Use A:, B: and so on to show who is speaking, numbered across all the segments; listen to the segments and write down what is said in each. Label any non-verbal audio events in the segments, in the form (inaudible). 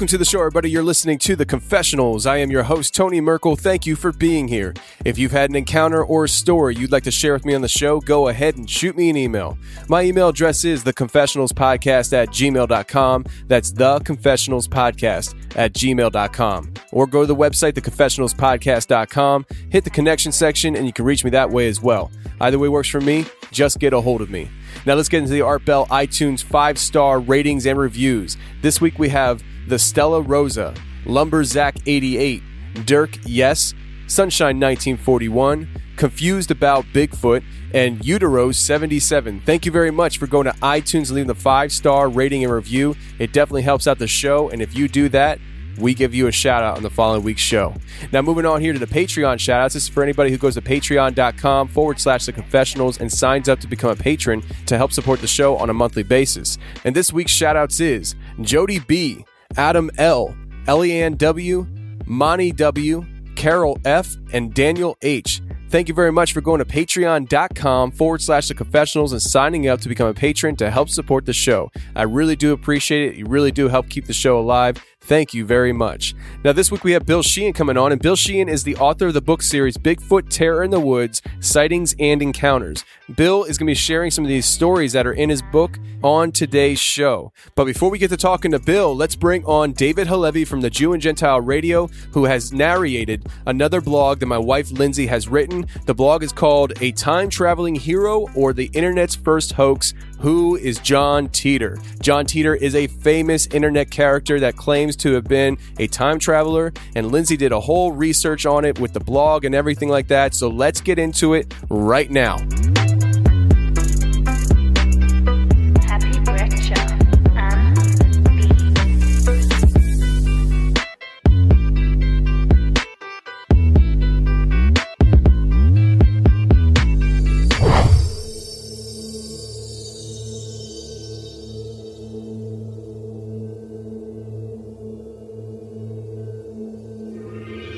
A: Welcome to the show, everybody. You're listening to The Confessionals. I am your host, Tony Merkel. Thank you for being here. If you've had an encounter or a story you'd like to share with me on the show, go ahead and shoot me an email. My email address is theconfessionalspodcast at gmail.com. That's theconfessionalspodcast at gmail.com. Or go to the website, theconfessionalspodcast.com, hit the connection section, and you can reach me that way as well. Either way works for me. Just get a hold of me. Now let's get into the Art Bell iTunes five star ratings and reviews. This week we have the Stella Rosa, Lumberzack 88, Dirk Yes, Sunshine 1941, Confused About Bigfoot, and Utero 77. Thank you very much for going to iTunes and leaving the five star rating and review. It definitely helps out the show, and if you do that, we give you a shout out on the following week's show. Now, moving on here to the Patreon shout outs. This is for anybody who goes to patreon.com forward slash the confessionals and signs up to become a patron to help support the show on a monthly basis. And this week's shout outs is Jody B., Adam L., Eliane W., Monty W., Carol F., and Daniel H. Thank you very much for going to patreon.com forward slash the confessionals and signing up to become a patron to help support the show. I really do appreciate it. You really do help keep the show alive. Thank you very much. Now, this week we have Bill Sheehan coming on, and Bill Sheehan is the author of the book series Bigfoot Terror in the Woods Sightings and Encounters. Bill is going to be sharing some of these stories that are in his book on today's show. But before we get to talking to Bill, let's bring on David HaLevy from the Jew and Gentile Radio, who has narrated another blog that my wife Lindsay has written. The blog is called A Time Traveling Hero or the Internet's First Hoax who is John Titor? John Titor is a famous internet character that claims to have been a time traveler, and Lindsay did a whole research on it with the blog and everything like that. So let's get into it right now.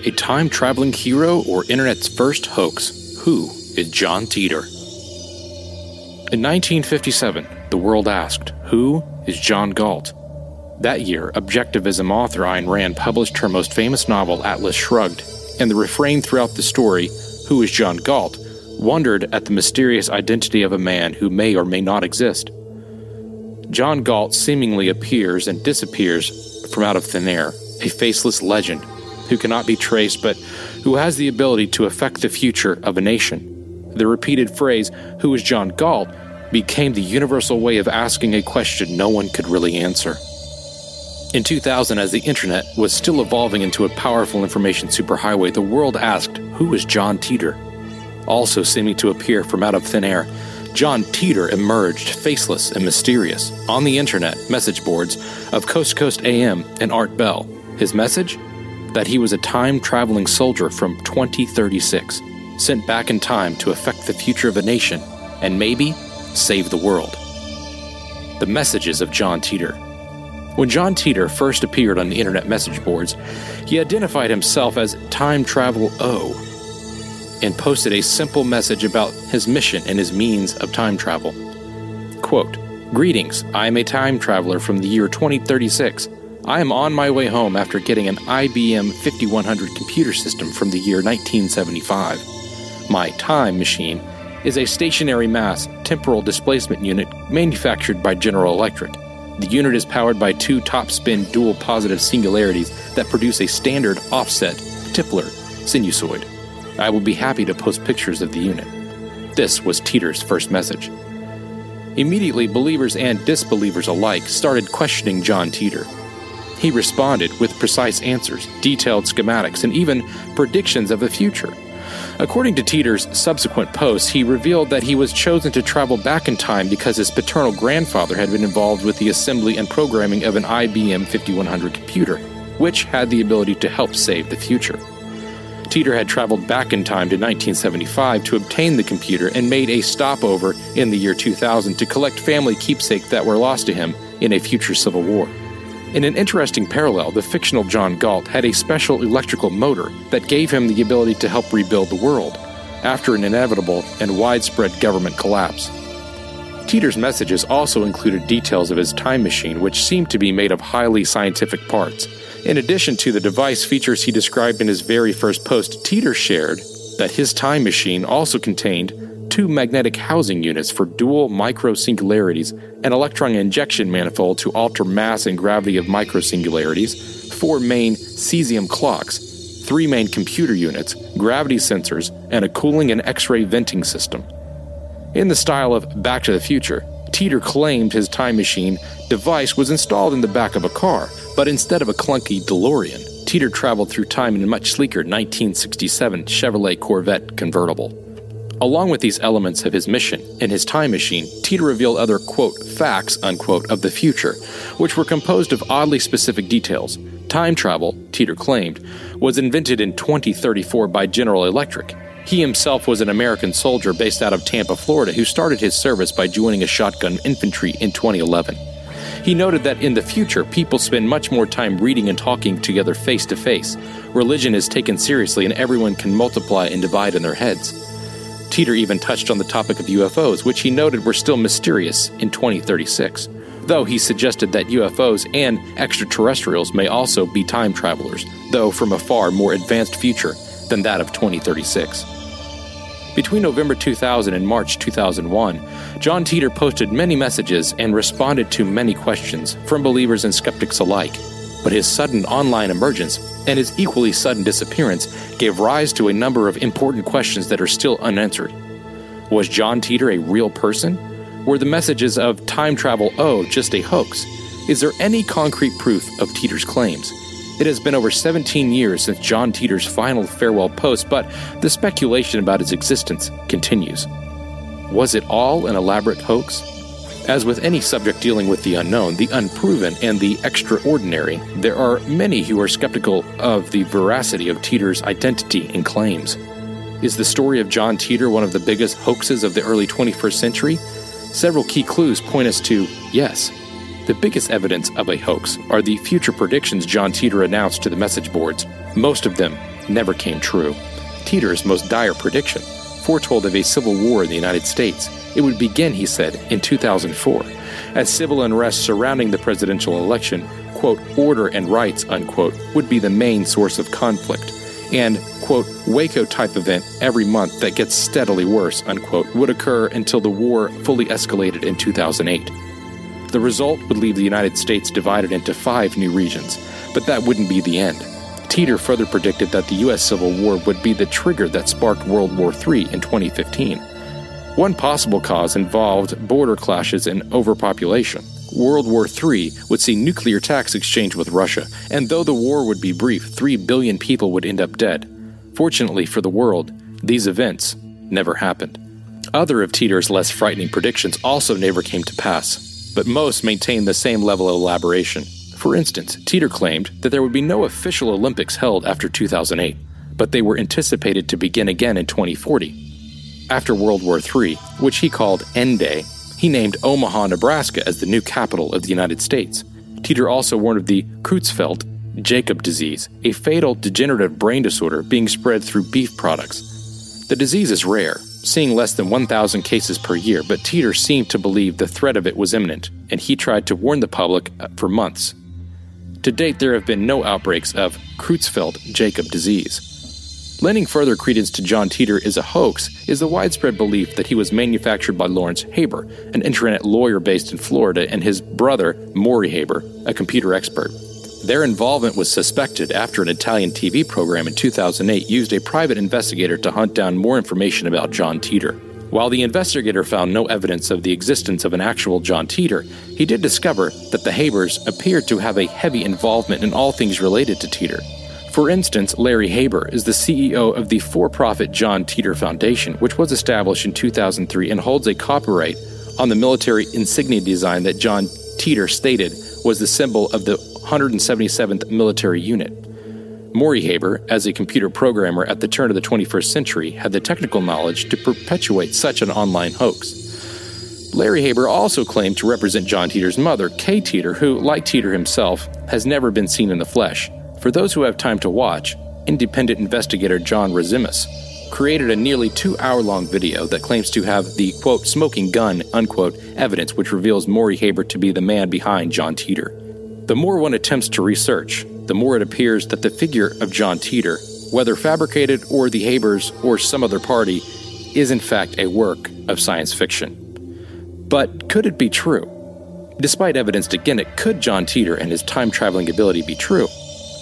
B: A time traveling hero or internet's first hoax? Who is John Titor? In 1957, the world asked, Who is John Galt? That year, objectivism author Ayn Rand published her most famous novel, Atlas Shrugged, and the refrain throughout the story, Who is John Galt? wondered at the mysterious identity of a man who may or may not exist. John Galt seemingly appears and disappears from out of thin air, a faceless legend who cannot be traced but who has the ability to affect the future of a nation. The repeated phrase, Who is John Galt? became the universal way of asking a question no one could really answer. In 2000, as the internet was still evolving into a powerful information superhighway, the world asked, Who is John Titor? Also seeming to appear from out of thin air, John Titor emerged faceless and mysterious on the internet message boards of Coast Coast AM and Art Bell. His message? That he was a time traveling soldier from 2036, sent back in time to affect the future of a nation and maybe save the world. The messages of John Titor. When John Titor first appeared on the internet message boards, he identified himself as Time Travel O and posted a simple message about his mission and his means of time travel. Quote, Greetings, I am a time traveler from the year 2036. I am on my way home after getting an IBM 5100 computer system from the year 1975. My time machine is a stationary mass temporal displacement unit manufactured by General Electric. The unit is powered by two top spin dual positive singularities that produce a standard offset Tipler sinusoid. I will be happy to post pictures of the unit. This was Titor's first message. Immediately, believers and disbelievers alike started questioning John Titor. He responded with precise answers, detailed schematics, and even predictions of the future. According to Titor's subsequent posts, he revealed that he was chosen to travel back in time because his paternal grandfather had been involved with the assembly and programming of an IBM 5100 computer, which had the ability to help save the future. Titor had traveled back in time to 1975 to obtain the computer and made a stopover in the year 2000 to collect family keepsake that were lost to him in a future civil war. In an interesting parallel, the fictional John Galt had a special electrical motor that gave him the ability to help rebuild the world after an inevitable and widespread government collapse. Titor's messages also included details of his time machine, which seemed to be made of highly scientific parts. In addition to the device features he described in his very first post, Titor shared that his time machine also contained two magnetic housing units for dual microsingularities, an electron injection manifold to alter mass and gravity of microsingularities, four main cesium clocks, three main computer units, gravity sensors, and a cooling and X ray venting system. In the style of Back to the Future, Titor claimed his time machine device was installed in the back of a car, but instead of a clunky DeLorean, Titor traveled through time in a much sleeker 1967 Chevrolet Corvette convertible. Along with these elements of his mission in his time machine, Titor revealed other, quote, facts, unquote, of the future, which were composed of oddly specific details. Time travel, Titor claimed, was invented in 2034 by General Electric. He himself was an American soldier based out of Tampa, Florida, who started his service by joining a shotgun infantry in 2011. He noted that in the future, people spend much more time reading and talking together face to face. Religion is taken seriously, and everyone can multiply and divide in their heads. Titor even touched on the topic of UFOs, which he noted were still mysterious in 2036, though he suggested that UFOs and extraterrestrials may also be time travelers, though from a far more advanced future than that of 2036. Between November 2000 and March 2001, John Titor posted many messages and responded to many questions from believers and skeptics alike. But his sudden online emergence and his equally sudden disappearance gave rise to a number of important questions that are still unanswered. Was John Titor a real person? Were the messages of time travel O just a hoax? Is there any concrete proof of Titor's claims? It has been over 17 years since John Titor's final farewell post, but the speculation about his existence continues. Was it all an elaborate hoax? As with any subject dealing with the unknown, the unproven, and the extraordinary, there are many who are skeptical of the veracity of Titor's identity and claims. Is the story of John Titor one of the biggest hoaxes of the early 21st century? Several key clues point us to yes. The biggest evidence of a hoax are the future predictions John Titor announced to the message boards. Most of them never came true. Titor's most dire prediction foretold of a civil war in the United States. It would begin, he said, in 2004, as civil unrest surrounding the presidential election, quote, order and rights, unquote, would be the main source of conflict. And, quote, Waco type event every month that gets steadily worse, unquote, would occur until the war fully escalated in 2008. The result would leave the United States divided into five new regions, but that wouldn't be the end. Titor further predicted that the U.S. Civil War would be the trigger that sparked World War III in 2015. One possible cause involved border clashes and overpopulation. World War III would see nuclear tax exchange with Russia, and though the war would be brief, 3 billion people would end up dead. Fortunately for the world, these events never happened. Other of Titor's less frightening predictions also never came to pass, but most maintained the same level of elaboration. For instance, Titor claimed that there would be no official Olympics held after 2008, but they were anticipated to begin again in 2040. After World War III, which he called End Day, he named Omaha, Nebraska as the new capital of the United States. Titor also warned of the Creutzfeldt Jakob disease, a fatal degenerative brain disorder being spread through beef products. The disease is rare, seeing less than 1,000 cases per year, but Titor seemed to believe the threat of it was imminent, and he tried to warn the public uh, for months. To date, there have been no outbreaks of Creutzfeldt Jakob disease. Lending further credence to John Titor is a hoax is the widespread belief that he was manufactured by Lawrence Haber, an internet lawyer based in Florida, and his brother, Morey Haber, a computer expert. Their involvement was suspected after an Italian TV program in 2008 used a private investigator to hunt down more information about John Titor. While the investigator found no evidence of the existence of an actual John Titor, he did discover that the Habers appeared to have a heavy involvement in all things related to Titor. For instance, Larry Haber is the CEO of the for profit John Titor Foundation, which was established in 2003 and holds a copyright on the military insignia design that John Titor stated was the symbol of the 177th Military Unit. Morey Haber, as a computer programmer at the turn of the 21st century, had the technical knowledge to perpetuate such an online hoax. Larry Haber also claimed to represent John Titor's mother, Kay Titor, who, like Titor himself, has never been seen in the flesh. For those who have time to watch, independent investigator John Razimus created a nearly two hour long video that claims to have the quote smoking gun unquote evidence which reveals Morey Haber to be the man behind John Titor. The more one attempts to research, the more it appears that the figure of John Titor, whether fabricated or the Habers or some other party, is in fact a work of science fiction. But could it be true? Despite evidence to against it, could John Titor and his time traveling ability be true?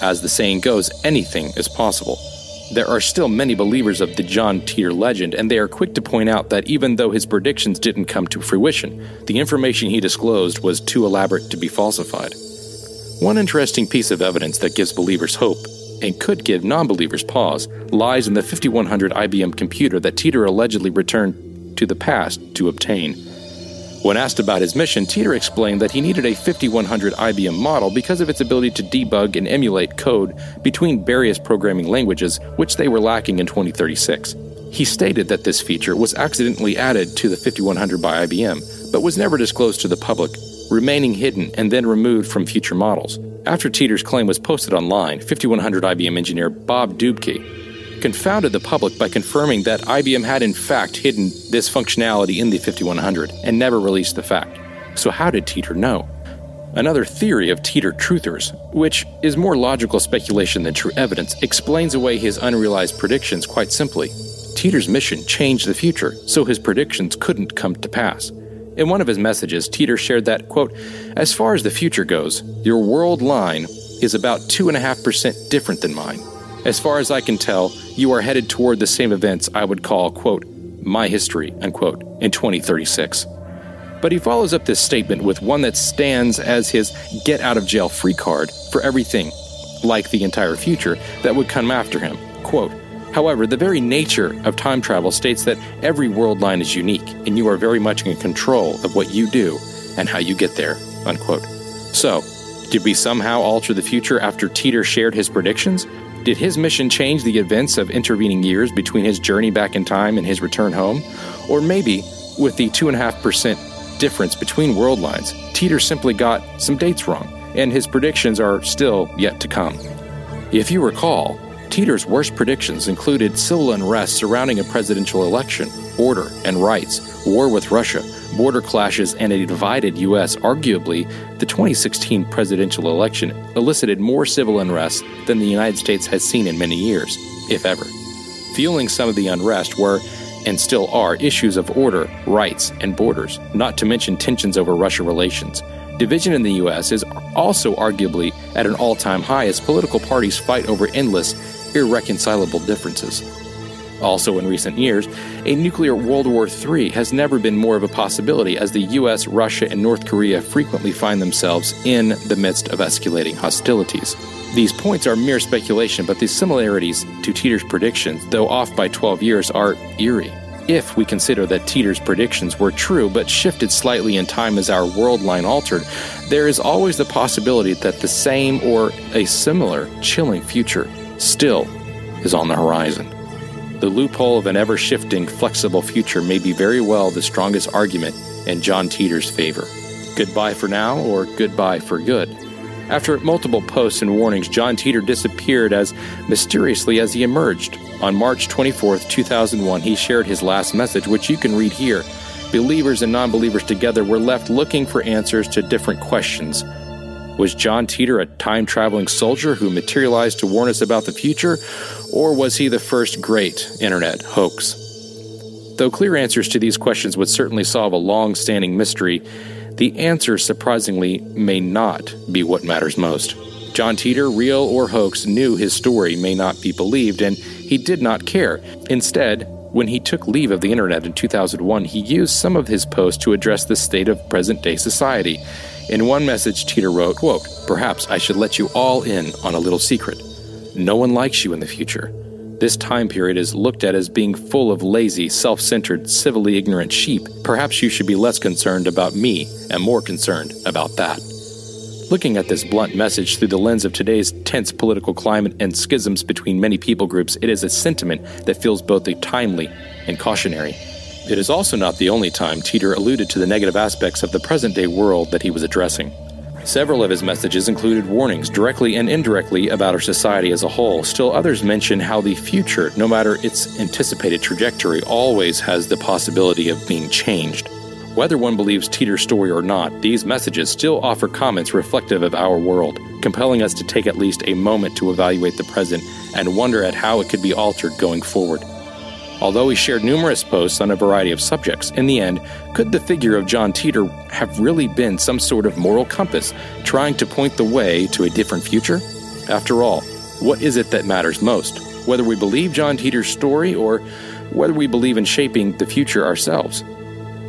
B: As the saying goes, anything is possible. There are still many believers of the John Titor legend, and they are quick to point out that even though his predictions didn't come to fruition, the information he disclosed was too elaborate to be falsified. One interesting piece of evidence that gives believers hope and could give non believers pause lies in the 5100 IBM computer that Titor allegedly returned to the past to obtain. When asked about his mission, Titor explained that he needed a 5100 IBM model because of its ability to debug and emulate code between various programming languages, which they were lacking in 2036. He stated that this feature was accidentally added to the 5100 by IBM, but was never disclosed to the public, remaining hidden and then removed from future models. After Titor's claim was posted online, 5100 IBM engineer Bob Dubke confounded the public by confirming that IBM had in fact hidden this functionality in the 5100 and never released the fact. So, how did Titor know? Another theory of Titor truthers, which is more logical speculation than true evidence, explains away his unrealized predictions quite simply. Titor's mission changed the future, so his predictions couldn't come to pass. In one of his messages, Titor shared that, quote, As far as the future goes, your world line is about 2.5% different than mine. As far as I can tell, you are headed toward the same events I would call, quote, my history, unquote, in 2036. But he follows up this statement with one that stands as his get out of jail free card for everything, like the entire future, that would come after him. Quote, However, the very nature of time travel states that every world line is unique, and you are very much in control of what you do and how you get there. Unquote. So, did we somehow alter the future after Titor shared his predictions? Did his mission change the events of intervening years between his journey back in time and his return home? Or maybe, with the 2.5% difference between world lines, Titor simply got some dates wrong, and his predictions are still yet to come. If you recall, Titor's worst predictions included civil unrest surrounding a presidential election, order and rights, war with Russia, border clashes, and a divided U.S. Arguably, the 2016 presidential election elicited more civil unrest than the United States has seen in many years, if ever. Fueling some of the unrest were, and still are, issues of order, rights, and borders, not to mention tensions over Russia relations. Division in the U.S. is also arguably at an all time high as political parties fight over endless irreconcilable differences. Also, in recent years, a nuclear World War III has never been more of a possibility as the US, Russia, and North Korea frequently find themselves in the midst of escalating hostilities. These points are mere speculation, but the similarities to Titor's predictions, though off by 12 years, are eerie. if we consider that Titor's predictions were true but shifted slightly in time as our world line altered, there is always the possibility that the same or a similar chilling future still is on the horizon. The loophole of an ever shifting, flexible future may be very well the strongest argument in John Titor's favor. Goodbye for now, or goodbye for good. After multiple posts and warnings, John Titor disappeared as mysteriously as he emerged. On March 24, 2001, he shared his last message, which you can read here. Believers and non believers together were left looking for answers to different questions. Was John Titor a time traveling soldier who materialized to warn us about the future, or was he the first great internet hoax? Though clear answers to these questions would certainly solve a long standing mystery, the answer, surprisingly, may not be what matters most. John Titor, real or hoax, knew his story may not be believed, and he did not care. Instead, when he took leave of the internet in 2001, he used some of his posts to address the state of present day society. In one message, Titor wrote, quote, Perhaps I should let you all in on a little secret. No one likes you in the future. This time period is looked at as being full of lazy, self centered, civilly ignorant sheep. Perhaps you should be less concerned about me and more concerned about that. Looking at this blunt message through the lens of today's tense political climate and schisms between many people groups, it is a sentiment that feels both timely and cautionary. It is also not the only time Titor alluded to the negative aspects of the present day world that he was addressing. Several of his messages included warnings, directly and indirectly, about our society as a whole. Still, others mention how the future, no matter its anticipated trajectory, always has the possibility of being changed. Whether one believes Titor's story or not, these messages still offer comments reflective of our world, compelling us to take at least a moment to evaluate the present and wonder at how it could be altered going forward. Although he shared numerous posts on a variety of subjects, in the end, could the figure of John Titor have really been some sort of moral compass trying to point the way to a different future? After all, what is it that matters most? Whether we believe John Titor's story or whether we believe in shaping the future ourselves?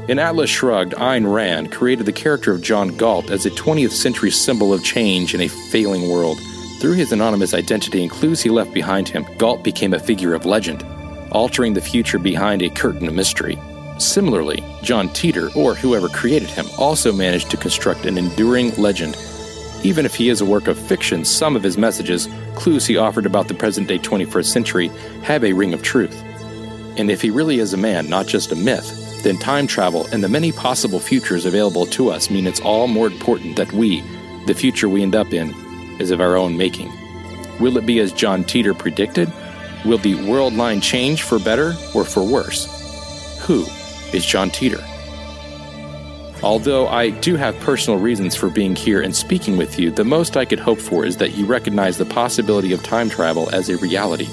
B: In Atlas Shrugged, Ayn Rand created the character of John Galt as a 20th century symbol of change in a failing world. Through his anonymous identity and clues he left behind him, Galt became a figure of legend, altering the future behind a curtain of mystery. Similarly, John Titor, or whoever created him, also managed to construct an enduring legend. Even if he is a work of fiction, some of his messages, clues he offered about the present day 21st century, have a ring of truth. And if he really is a man, not just a myth, then time travel and the many possible futures available to us mean it's all more important that we, the future we end up in, is of our own making. Will it be as John Titor predicted? Will the world line change for better or for worse? Who is John Titor? Although I do have personal reasons for being here and speaking with you, the most I could hope for is that you recognize the possibility of time travel as a reality.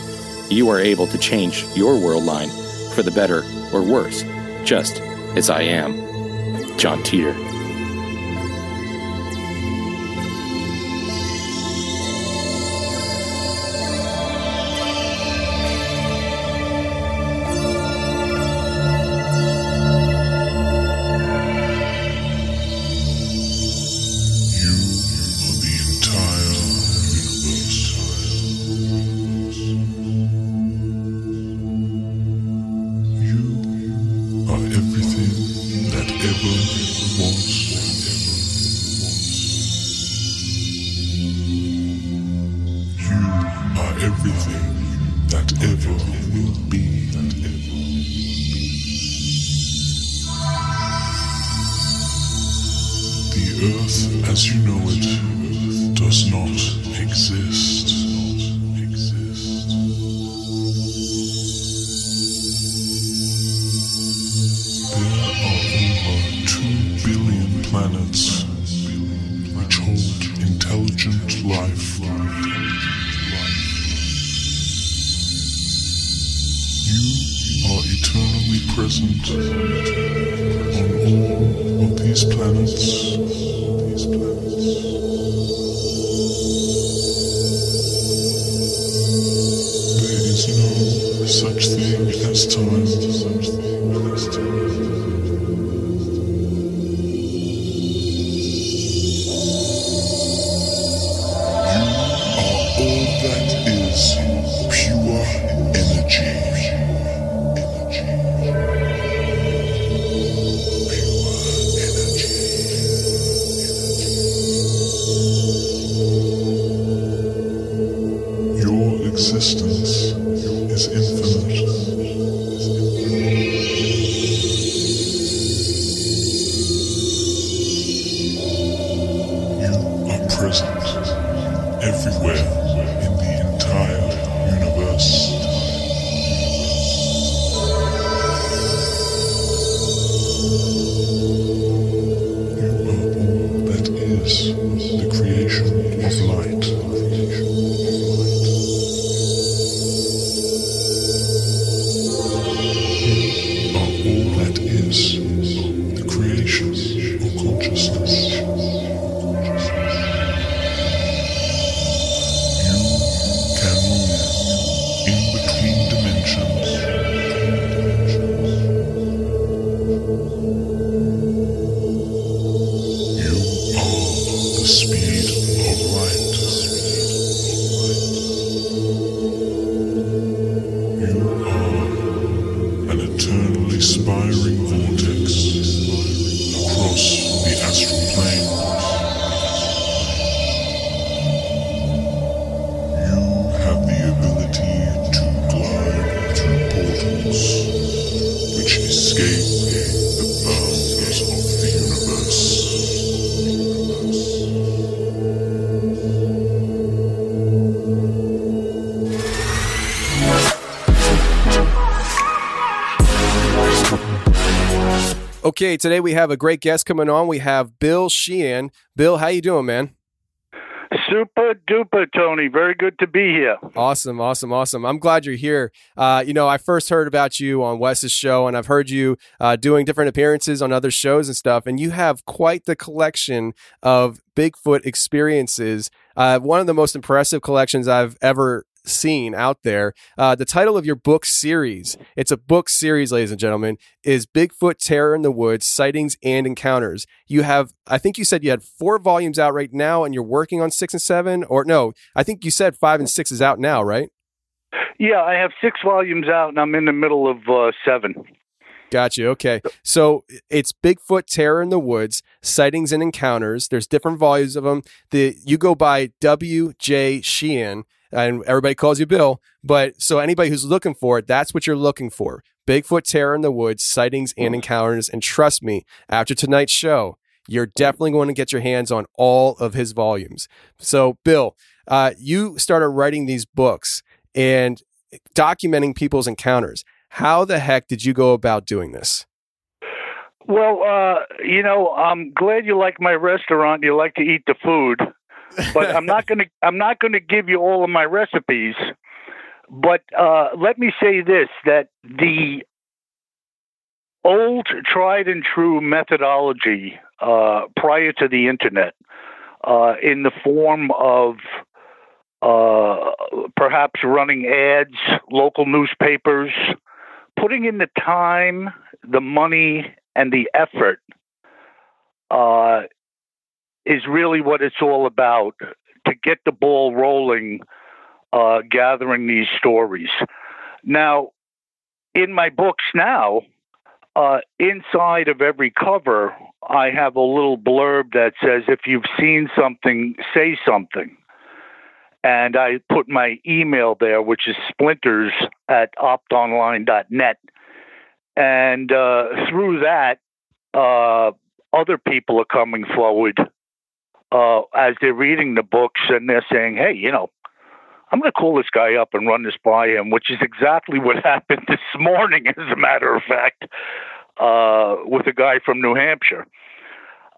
B: You are able to change your world line for the better or worse just as I am. John
A: Titor. Today we have a great guest coming on. We have Bill Sheehan. Bill, how you doing, man?
C: Super duper, Tony. Very good to be here.
A: Awesome, awesome, awesome. I'm glad you're here. Uh, you know, I first heard about you on Wes's show, and I've heard you uh, doing different appearances on other shows and stuff. And you have quite the collection of Bigfoot experiences. Uh, one of the most impressive collections I've ever seen out there. Uh, the title of your book series, it's a book series, ladies and gentlemen, is Bigfoot Terror in the Woods Sightings and Encounters. You have, I think you said you had four volumes out right now and you're working on six and seven, or no, I think you said five and six is out now, right?
C: Yeah, I have six volumes out, and I'm in the middle of uh, seven.
A: Got you. Okay. So it's Bigfoot Terror in the Woods, Sightings and Encounters. There's different volumes of them. The you go by W.J. Sheehan, and everybody calls you Bill. But so anybody who's looking for it, that's what you're looking for. Bigfoot Terror in the Woods, Sightings and Encounters. And trust me, after tonight's show, you're definitely going to get your hands on all of his volumes. So, Bill, uh, you started writing these books and documenting people's encounters. How the heck did you go about doing this?
C: Well, uh, you know, I'm glad you like my restaurant. You like to eat the food, but I'm not going to. I'm not going to give you all of my recipes. But uh, let me say this: that the old, tried and true methodology uh, prior to the internet, uh, in the form of uh, perhaps running ads, local newspapers, putting in the time, the money, and the effort uh, is really what it's all about to get the ball rolling, uh, gathering these stories. Now, in my books now, uh, inside of every cover, I have a little blurb that says, if you've seen something, say something. And I put my email there, which is splinters at optonline.net. And uh, through that, uh, other people are coming forward uh, as they're reading the books and they're saying, hey, you know, I'm going to call this guy up and run this by him, which is exactly what (laughs) happened this morning, as a matter of fact, uh, with a guy from New Hampshire.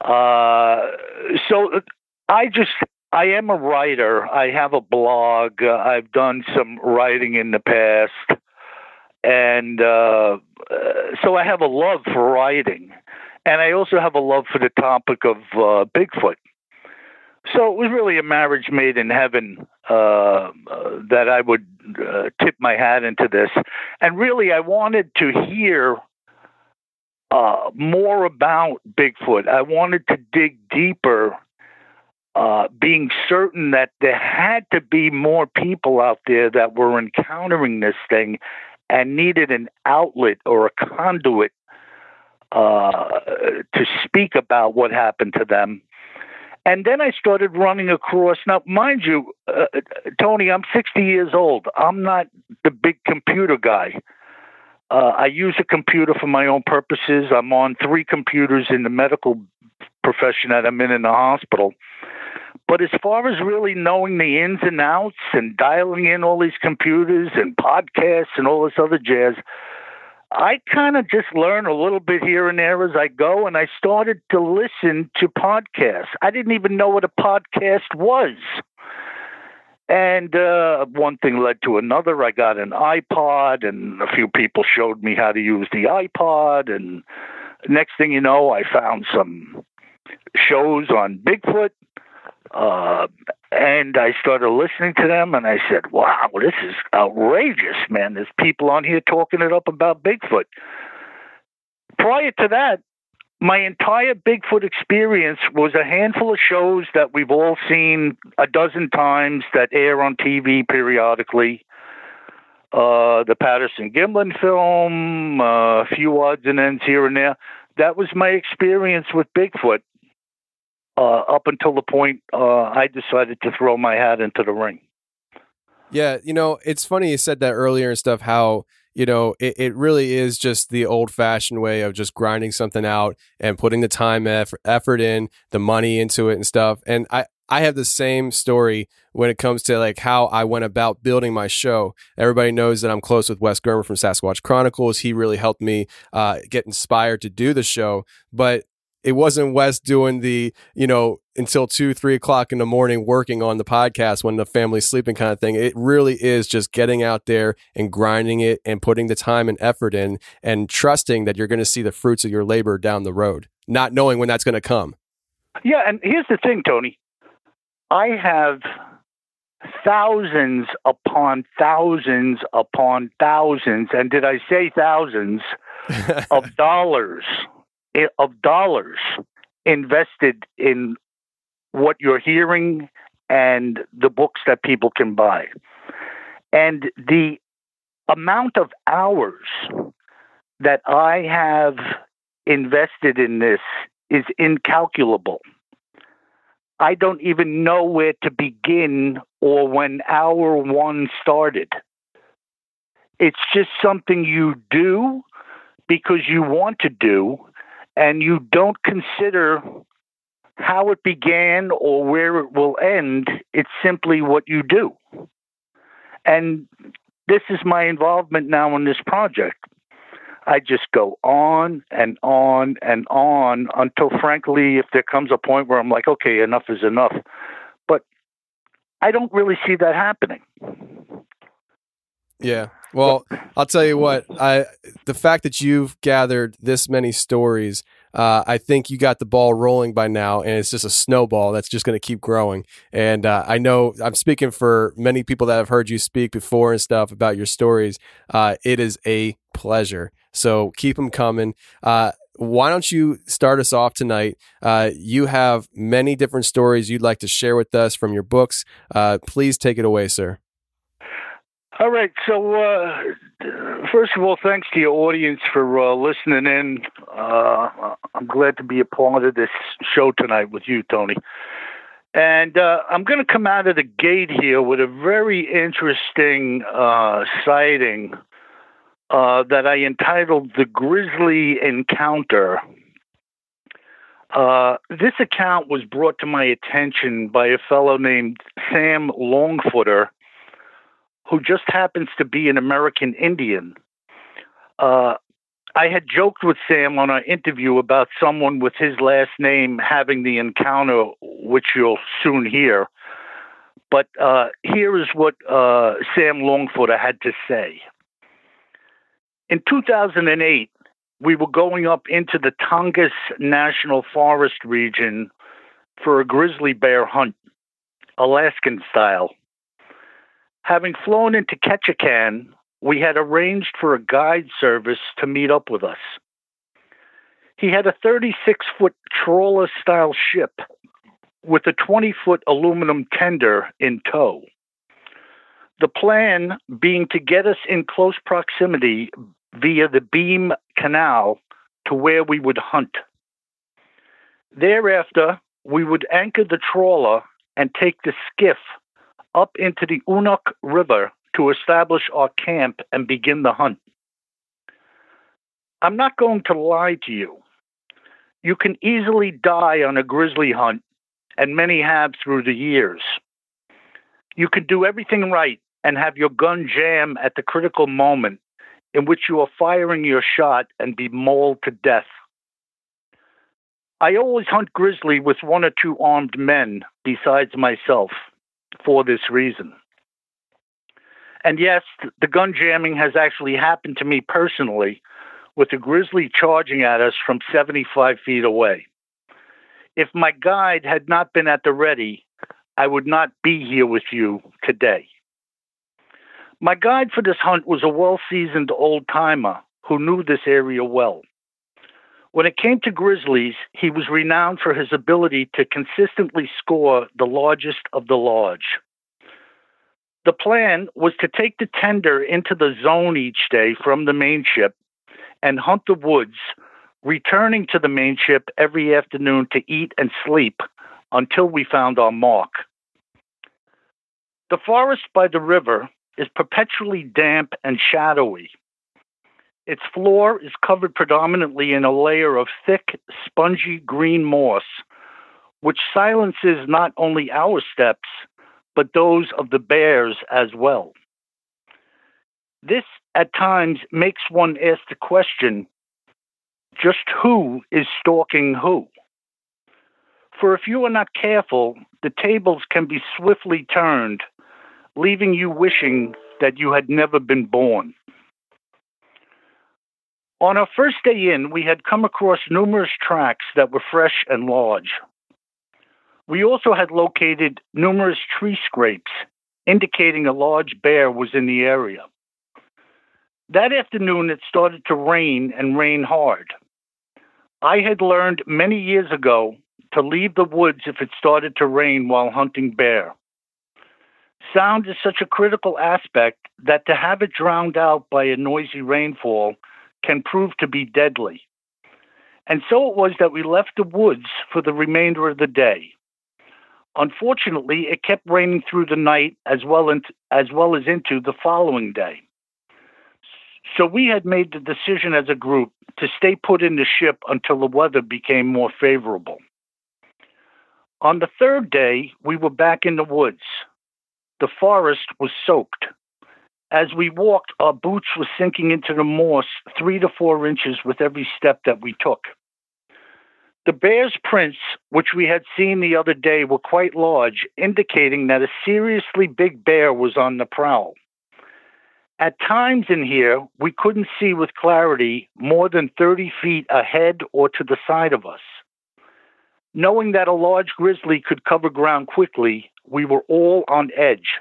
C: Uh, so I just, I am a writer. I have a blog. Uh, I've done some writing in the past. And uh, so I have a love for writing. And I also have a love for the topic of uh, Bigfoot. So it was really a marriage made in heaven uh, uh, that I would uh, tip my hat into this. And really, I wanted to hear uh, more about Bigfoot. I wanted to dig deeper, uh, being certain that there had to be more people out there that were encountering this thing and needed an outlet or a conduit uh, to speak about what happened to them. And then I started running across. Now, mind you, uh, Tony, I'm 60 years old. I'm not the big computer guy. Uh, I use a computer for my own purposes. I'm on three computers in the medical profession that I'm in in the hospital. But as far as really knowing the ins and outs and dialing in all these computers and podcasts and all this other jazz, I kind of just learn a little bit here and there as I go, and I started to listen to podcasts. I didn't even know what a podcast was. And uh, one thing led to another. I got an iPod, and a few people showed me how to use the iPod. And next thing you know, I found some shows on Bigfoot. Uh, and I started listening to them, and I said, "Wow, this is outrageous, man! There's people on here talking it up about Bigfoot." Prior to that, my entire Bigfoot experience was a handful of shows that we've all seen a dozen times that air on TV periodically. Uh, the Patterson Gimlin film, uh, a few odds and ends here and there. That was my experience with Bigfoot uh, up until the point uh, I decided to throw my hat into the ring.
A: Yeah, you know, it's funny you said that earlier and stuff, how, you know, it, it really is just the old fashioned way of just grinding something out and putting the time, effort, effort in, the money into it and stuff. And I, I have the same story when it comes to like how I went about building my show. Everybody knows that I'm close with Wes Germer from Sasquatch Chronicles. He really helped me uh, get inspired to do the show. But it wasn't Wes doing the, you know, until two, three o'clock in the morning working on the podcast when the family's sleeping kind of thing. It really is just getting out there and grinding it and putting the time and effort in and trusting that you're going to see the fruits of your labor down the road, not knowing when that's going to come.
C: Yeah, and here's the thing, Tony. I have thousands upon thousands upon thousands, and did I say thousands (laughs) of dollars of dollars invested in what you're hearing and the books that people can buy. And the amount of hours that I have invested in this is incalculable. I don't even know where to begin or when hour one started. It's just something you do because you want to do and you don't consider how it began or where it will end. It's simply what you do. And this is my involvement now in this project. I just go on and on and on until, frankly, if there comes a point where I'm like, okay, enough is enough. But I don't really see that happening.
A: Yeah. Well, I'll tell you what. I the fact that you've gathered this many stories, uh, I think you got the ball rolling by now, and it's just a snowball that's just going to keep growing. And uh, I know I'm speaking for many people that have heard you speak before and stuff about your stories. Uh, it is a pleasure. So keep them coming. Uh, why don't you start us off tonight? Uh, you have many different stories you'd like to share with us from your books. Uh, please take it away, sir.
C: All right. So, uh, first of all, thanks to your audience for uh, listening in. Uh, I'm glad to be a part of this show tonight with you, Tony. And uh, I'm going to come out of the gate here with a very interesting uh, sighting uh, that I entitled The Grizzly Encounter. this account was brought to my attention by a fellow named Sam Longfooter who just happens to be an American Indian. Uh, I had joked with Sam on our interview about someone with his last name having the encounter, which you'll soon hear. But uh, here is what uh, Sam Longfooter had to say. In 2008, we were going up into the Tongass National Forest region for a grizzly bear hunt, Alaskan style. Having flown into Ketchikan, we had arranged for a guide service to meet up with us. He had a 36 foot trawler style ship with a 20 foot aluminum tender in tow. The plan being to get us in close proximity via the Behm Canal to where we would hunt. Thereafter, we would anchor the trawler and take the skiff up into the Unuk River to establish our camp and begin the hunt. I'm not going to lie to you. You can easily die on a grizzly hunt and many have through the years. You can do everything right and have your gun jam at the critical moment in which you are firing your shot and be mauled to death. I always hunt grizzly with one or two armed men besides myself for this reason. And yes, the gun jamming has actually happened to me personally with a grizzly charging at us from 75 feet away. If my guide had not been at the ready, I would not be here with you today. My guide for this hunt was a well seasoned old timer who knew this area well. When it came to grizzlies, he was renowned for his ability to consistently score the largest of the large. The plan was to take the tender into the zone each day from the main ship and hunt the woods, returning to the main ship every afternoon to eat and sleep until we found our mark. The forest by the river is perpetually damp and shadowy. Its floor is covered predominantly in a layer of thick, spongy green moss, which silences not only our steps, but those of the bears as well. This at times makes one ask the question just who is stalking who? For if you are not careful, the tables can be swiftly turned, leaving you wishing that you had never been born. On our first day in, we had come across numerous tracks that were fresh and large. We also had located numerous tree scrapes, indicating a large bear was in the area. That afternoon, it started to rain and rain hard. I had learned many years ago to leave the woods if it started to rain while hunting bear. Sound is such a critical aspect that to have it drowned out by a noisy rainfall can prove to be deadly. And so it was that we left the woods for the remainder of the day. Unfortunately, it kept raining through the night as well, in, as well as into the following day. So we had made the decision as a group to stay put in the ship until the weather became more favorable. On the third day, we were back in the woods. The forest was soaked. As we walked, our boots were sinking into the moss three to four inches with every step that we took. The bear's prints, which we had seen the other day, were quite large, indicating that a seriously big bear was on the prowl. At times in here, we couldn't see with clarity more than 30 feet ahead or to the side of us. Knowing that a large grizzly could cover ground quickly, we were all on edge.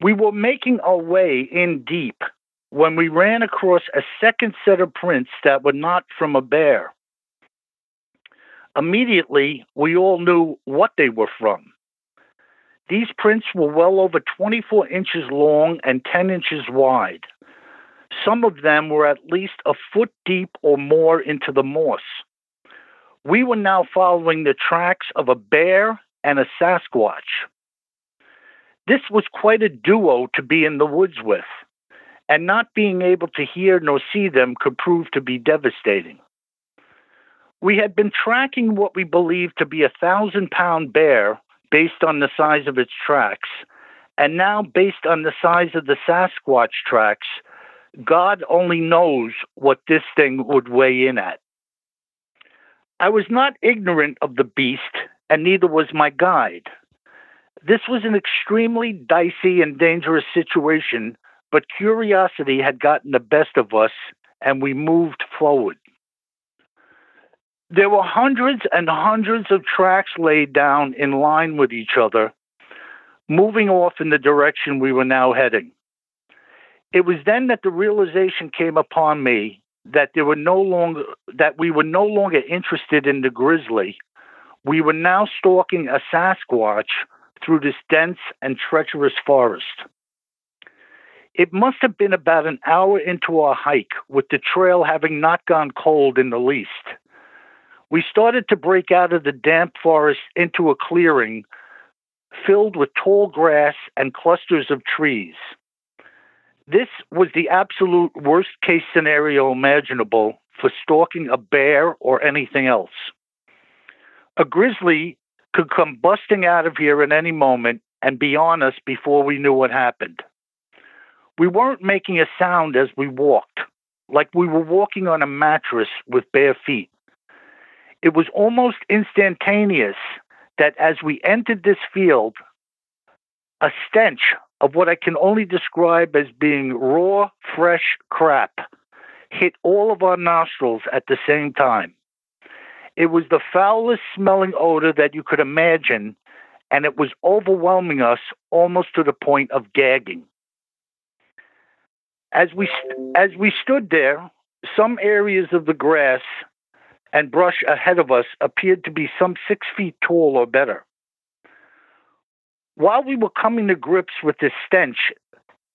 C: We were making our way in deep when we ran across a second set of prints that were not from a bear. Immediately, we all knew what they were from. These prints were well over 24 inches long and 10 inches wide. Some of them were at least a foot deep or more into the moss. We were now following the tracks of a bear and a Sasquatch. This was quite a duo to be in the woods with, and not being able to hear nor see them could prove to be devastating. We had been tracking what we believed to be a thousand pound bear based on the size of its tracks, and now based on the size of the Sasquatch tracks, God only knows what this thing would weigh in at. I was not ignorant of the beast, and neither was my guide. This was an extremely dicey and dangerous situation, but curiosity had gotten the best of us, and we moved forward. There were hundreds and hundreds of tracks laid down in line with each other, moving off in the direction we were now heading. It was then that the realization came upon me that there were no longer that we were no longer interested in the grizzly. We were now stalking a Sasquatch through this dense and treacherous forest. It must have been about an hour into our hike, with the trail having not gone cold in the least. We started to break out of the damp forest into a clearing filled with tall grass and clusters of trees. This was the absolute worst case scenario imaginable for stalking a bear or anything else. A grizzly could come busting out of here at any moment and be on us before we knew what happened. We weren't making a sound as we walked, like we were walking on a mattress with bare feet. It was almost instantaneous that as we entered this field, a stench of what I can only describe as being raw, fresh crap hit all of our nostrils at the same time. It was the foulest smelling odor that you could imagine, and it was overwhelming us almost to the point of gagging. As we as we stood there, some areas of the grass and brush ahead of us appeared to be some six feet tall or better. While we were coming to grips with this stench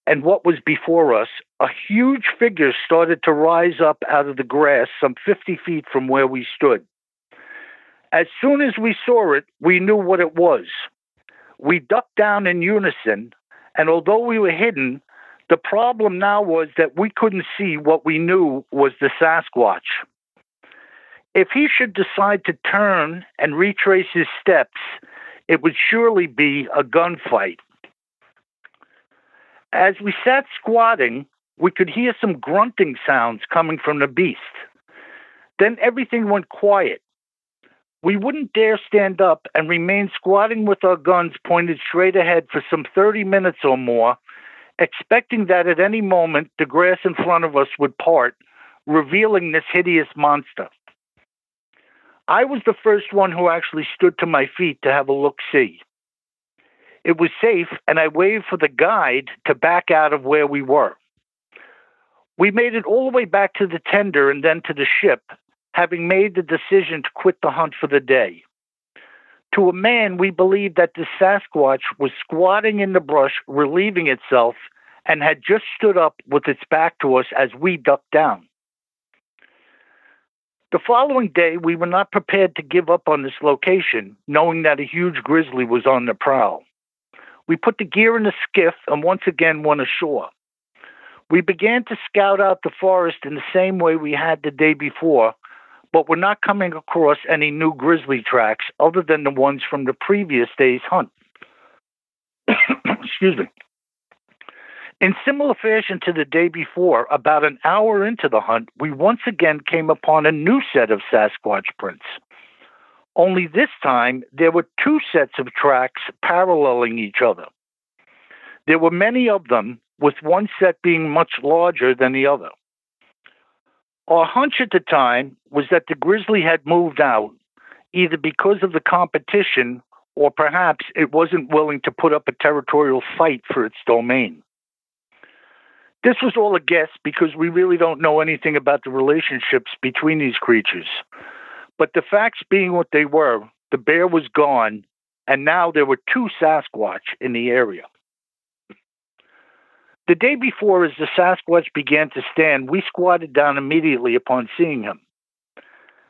C: and what was before us, a huge figure started to rise up out of the grass some 50 feet from where we stood. As soon as we saw it, we knew what it was. We ducked down in unison, and although we were hidden, the problem now was that we couldn't see what we knew was the Sasquatch. If he should decide to turn and retrace his steps, it would surely be a gunfight. As we sat squatting, we could hear some grunting sounds coming from the beast. Then everything went quiet. We wouldn't dare stand up and remain squatting with our guns pointed straight ahead for some 30 minutes or more, expecting that at any moment the grass in front of us would part, revealing this hideous monster. I was the first one who actually stood to my feet to have a look see. It was safe, and I waved for the guide to back out of where we were. We made it all the way back to the tender and then to the ship, having made the decision to quit the hunt for the day. To a man, we believed that the Sasquatch was squatting in the brush, relieving itself, and had just stood up with its back to us as we ducked down. The following day, we were not prepared to give up on this location, knowing that a huge grizzly was on the prowl. We put the gear in the skiff and once again went ashore. We began to scout out the forest in the same way we had the day before, but we're not coming across any new grizzly tracks other than the ones from the previous day's hunt. (coughs) Excuse me. In similar fashion to the day before, about an hour into the hunt, we once again came upon a new set of Sasquatch prints. Only this time, there were two sets of tracks paralleling each other. There were many of them, with one set being much larger than the other. Our hunch at the time was that the grizzly had moved out, either because of the competition or perhaps it wasn't willing to put up a territorial fight for its domain. This was all a guess because we really don't know anything about the relationships between these creatures. But the facts being what they were, the bear was gone, and now there were two Sasquatch in the area. The day before, as the Sasquatch began to stand, we squatted down immediately upon seeing him.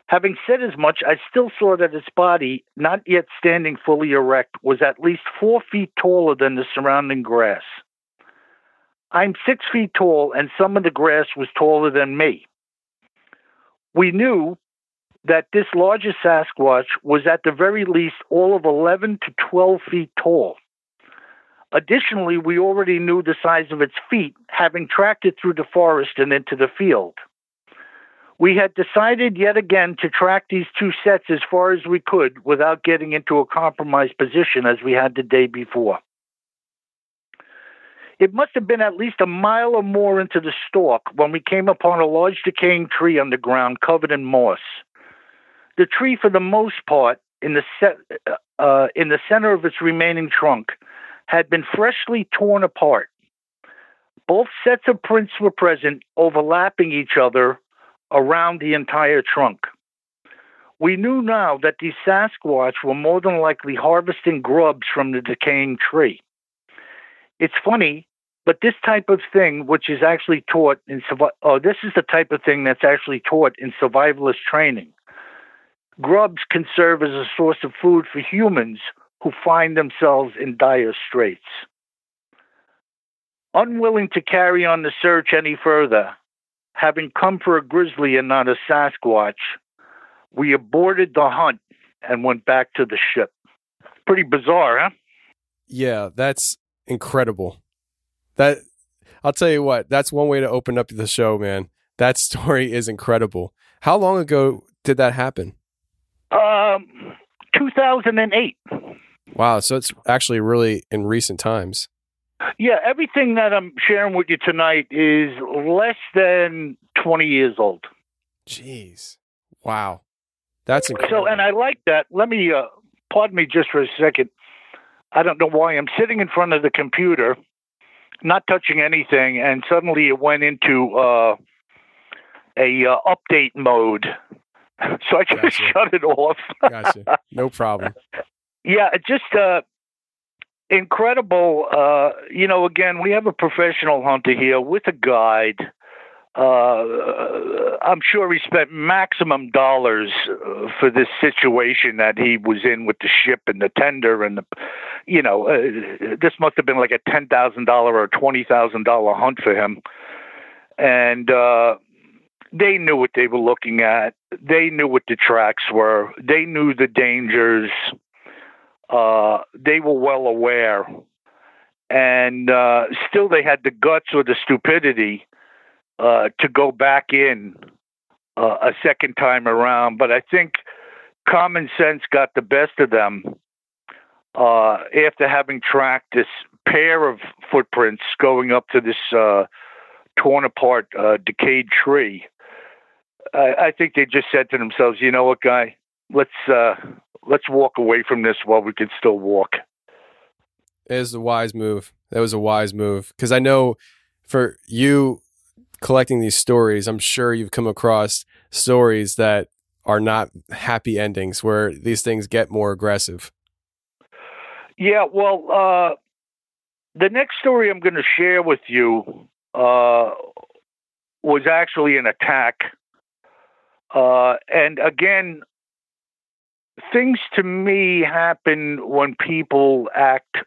C: Having said as much, I still saw that its body, not yet standing fully erect, was at least four feet taller than the surrounding grass. I'm six feet tall, and some of the grass was taller than me. We knew that this larger Sasquatch was at the very least all of 11 to 12 feet tall. Additionally, we already knew the size of its feet, having tracked it through the forest and into the field. We had decided yet again to track these two sets as far as we could without getting into a compromised position as we had the day before. It must have been at least a mile or more into the stalk when we came upon a large decaying tree on the ground covered in moss. The tree, for the most part, in the, se- uh, in the center of its remaining trunk, had been freshly torn apart. Both sets of prints were present, overlapping each other around the entire trunk. We knew now that these Sasquatch were more than likely harvesting grubs from the decaying tree. It's funny, but this type of thing, which is actually taught in oh, this is the type of thing that's actually taught in survivalist training. Grubs can serve as a source of food for humans who find themselves in dire straits. Unwilling to carry on the search any further, having come for a grizzly and not a Sasquatch, we aborted the hunt and went back to the ship. Pretty bizarre, huh?
A: Yeah, that's incredible. That I'll tell you what, that's one way to open up the show, man. That (laughs) story is incredible. How long ago did that happen?
C: Um, 2008.
A: Wow, so it's actually really in recent times.
C: Yeah, everything that I'm sharing with you tonight is less than 20 years old.
A: Jeez. Wow. That's incredible.
C: So, and I like that. Let me, uh, pardon me just for a second. I don't know why I'm sitting in front of the computer, not touching anything, and suddenly it went into uh, a uh, update mode. (laughs) So I just
A: Gotcha.
C: shut it off.
A: gotcha. No problem. (laughs)
C: Yeah, just uh, incredible. Uh, you know, again, we have a professional hunter here with a guide. Uh, I'm sure he spent maximum dollars uh, for this situation that he was in with the ship and the tender and the, you know, uh, this must have been like a ten thousand dollar or twenty thousand dollar hunt for him, and uh, they knew what they were looking at. They knew what the tracks were. They knew the dangers. Uh, they were well aware, and uh, still they had the guts or the stupidity uh, to go back in uh, a second time around. But I think common sense got the best of them uh, after having tracked this pair of footprints going up to this torn apart, decayed tree. I, I think they just said to themselves, "You know what, guy? Let's uh, let's walk away from this while we can still walk."
A: It was a wise move. That was a wise move because I know for you collecting these stories, I'm sure you've come across stories that are not happy endings where these things get more aggressive.
C: Yeah, well, uh, the next story I'm going to share with you uh, was actually an attack. Uh, and again, things to me happen when people act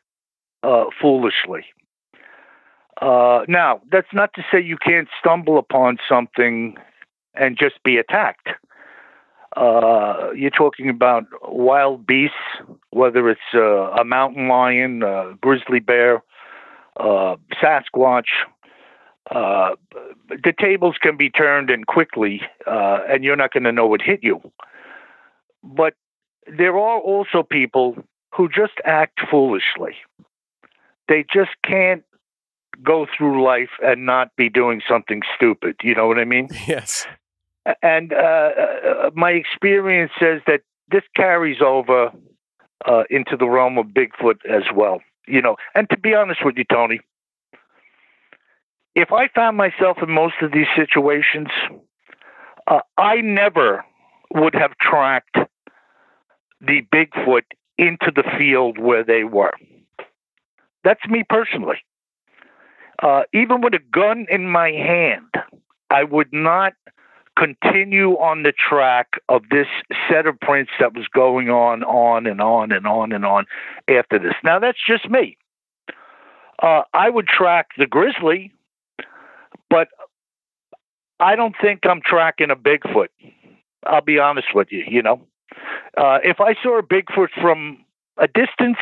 C: uh, foolishly. Uh, now, that's not to say you can't stumble upon something and just be attacked. Uh, you're talking about wild beasts, whether it's uh, a mountain lion, a grizzly bear, uh, Sasquatch. The tables can be turned and quickly, uh, and you're not going to know what hit you. But there are also people who just act foolishly. They just can't go through life and not be doing something stupid. You know what I mean? (laughs)
A: Yes.
C: And uh, uh, my experience says that this carries over uh, into the realm of Bigfoot as well. You know, and to be honest with you, Tony, if I found myself in most of these situations, uh, I never would have tracked the Bigfoot into the field where they were. That's me personally. Uh, even with a gun in my hand, I would not continue on the track of this set of prints that was going on, on and on and on and on after this. Now, that's just me. Uh, I would track the grizzly, but I don't think I'm tracking a Bigfoot. I'll be honest with you, you know. Uh, if I saw a Bigfoot from a distance,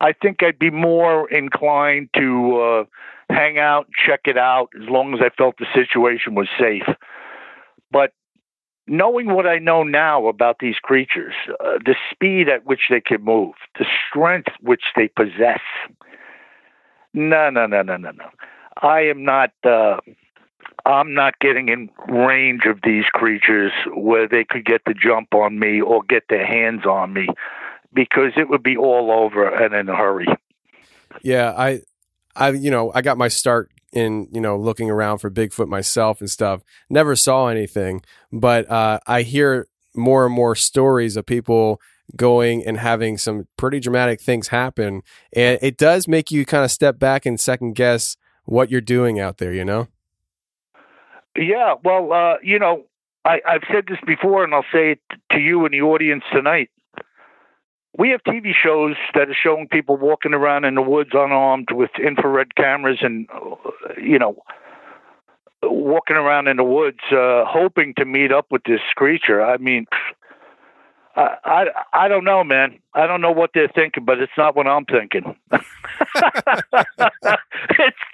C: I think I'd be more inclined to uh, hang out, check it out, as long as I felt the situation was safe. But knowing what I know now about these creatures, uh, the speed at which they can move, the strength which they possess, no, no, no, no, no, no. I am not. Uh, I'm not getting in range of these creatures where they could get the jump on me or get their hands on me, because it would be all over and in a hurry.
A: Yeah, I, I, you know, I got my start in, you know, looking around for Bigfoot myself and stuff. Never saw anything, but uh, I hear more and more stories of people going and having some pretty dramatic things happen, and it does make you kind of step back and second guess what you're doing out there. You know?
C: Yeah, well, uh, you know, I, I've said this before, and I'll say it to you and the audience tonight. We have TV shows that are showing people walking around in the woods unarmed with infrared cameras and, uh, you know, walking around in the woods uh, hoping to meet up with this creature. I mean, I, I I don't know, man. I don't know what they're thinking, but it's not what I'm thinking. (laughs) it's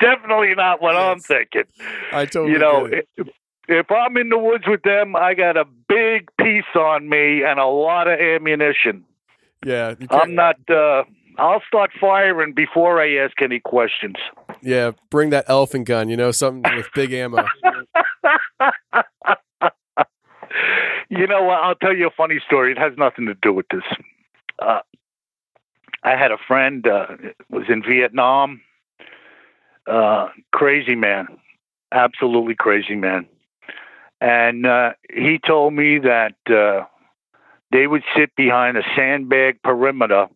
C: definitely not what I'm thinking.
A: I totally
C: you know, if, if I'm in the woods with them, I got a big piece on me and a lot of ammunition.
A: Yeah,
C: I'm not. uh I'll start firing before I ask any questions.
A: yeah. Bring that elephant gun. You know, something with big ammo. (laughs)
C: You know what? I'll tell you a funny story. It has nothing to do with this. Uh, I had a friend uh, was in Vietnam. Uh, crazy man, absolutely crazy man, and uh, he told me that uh, they would sit behind a sandbag perimeter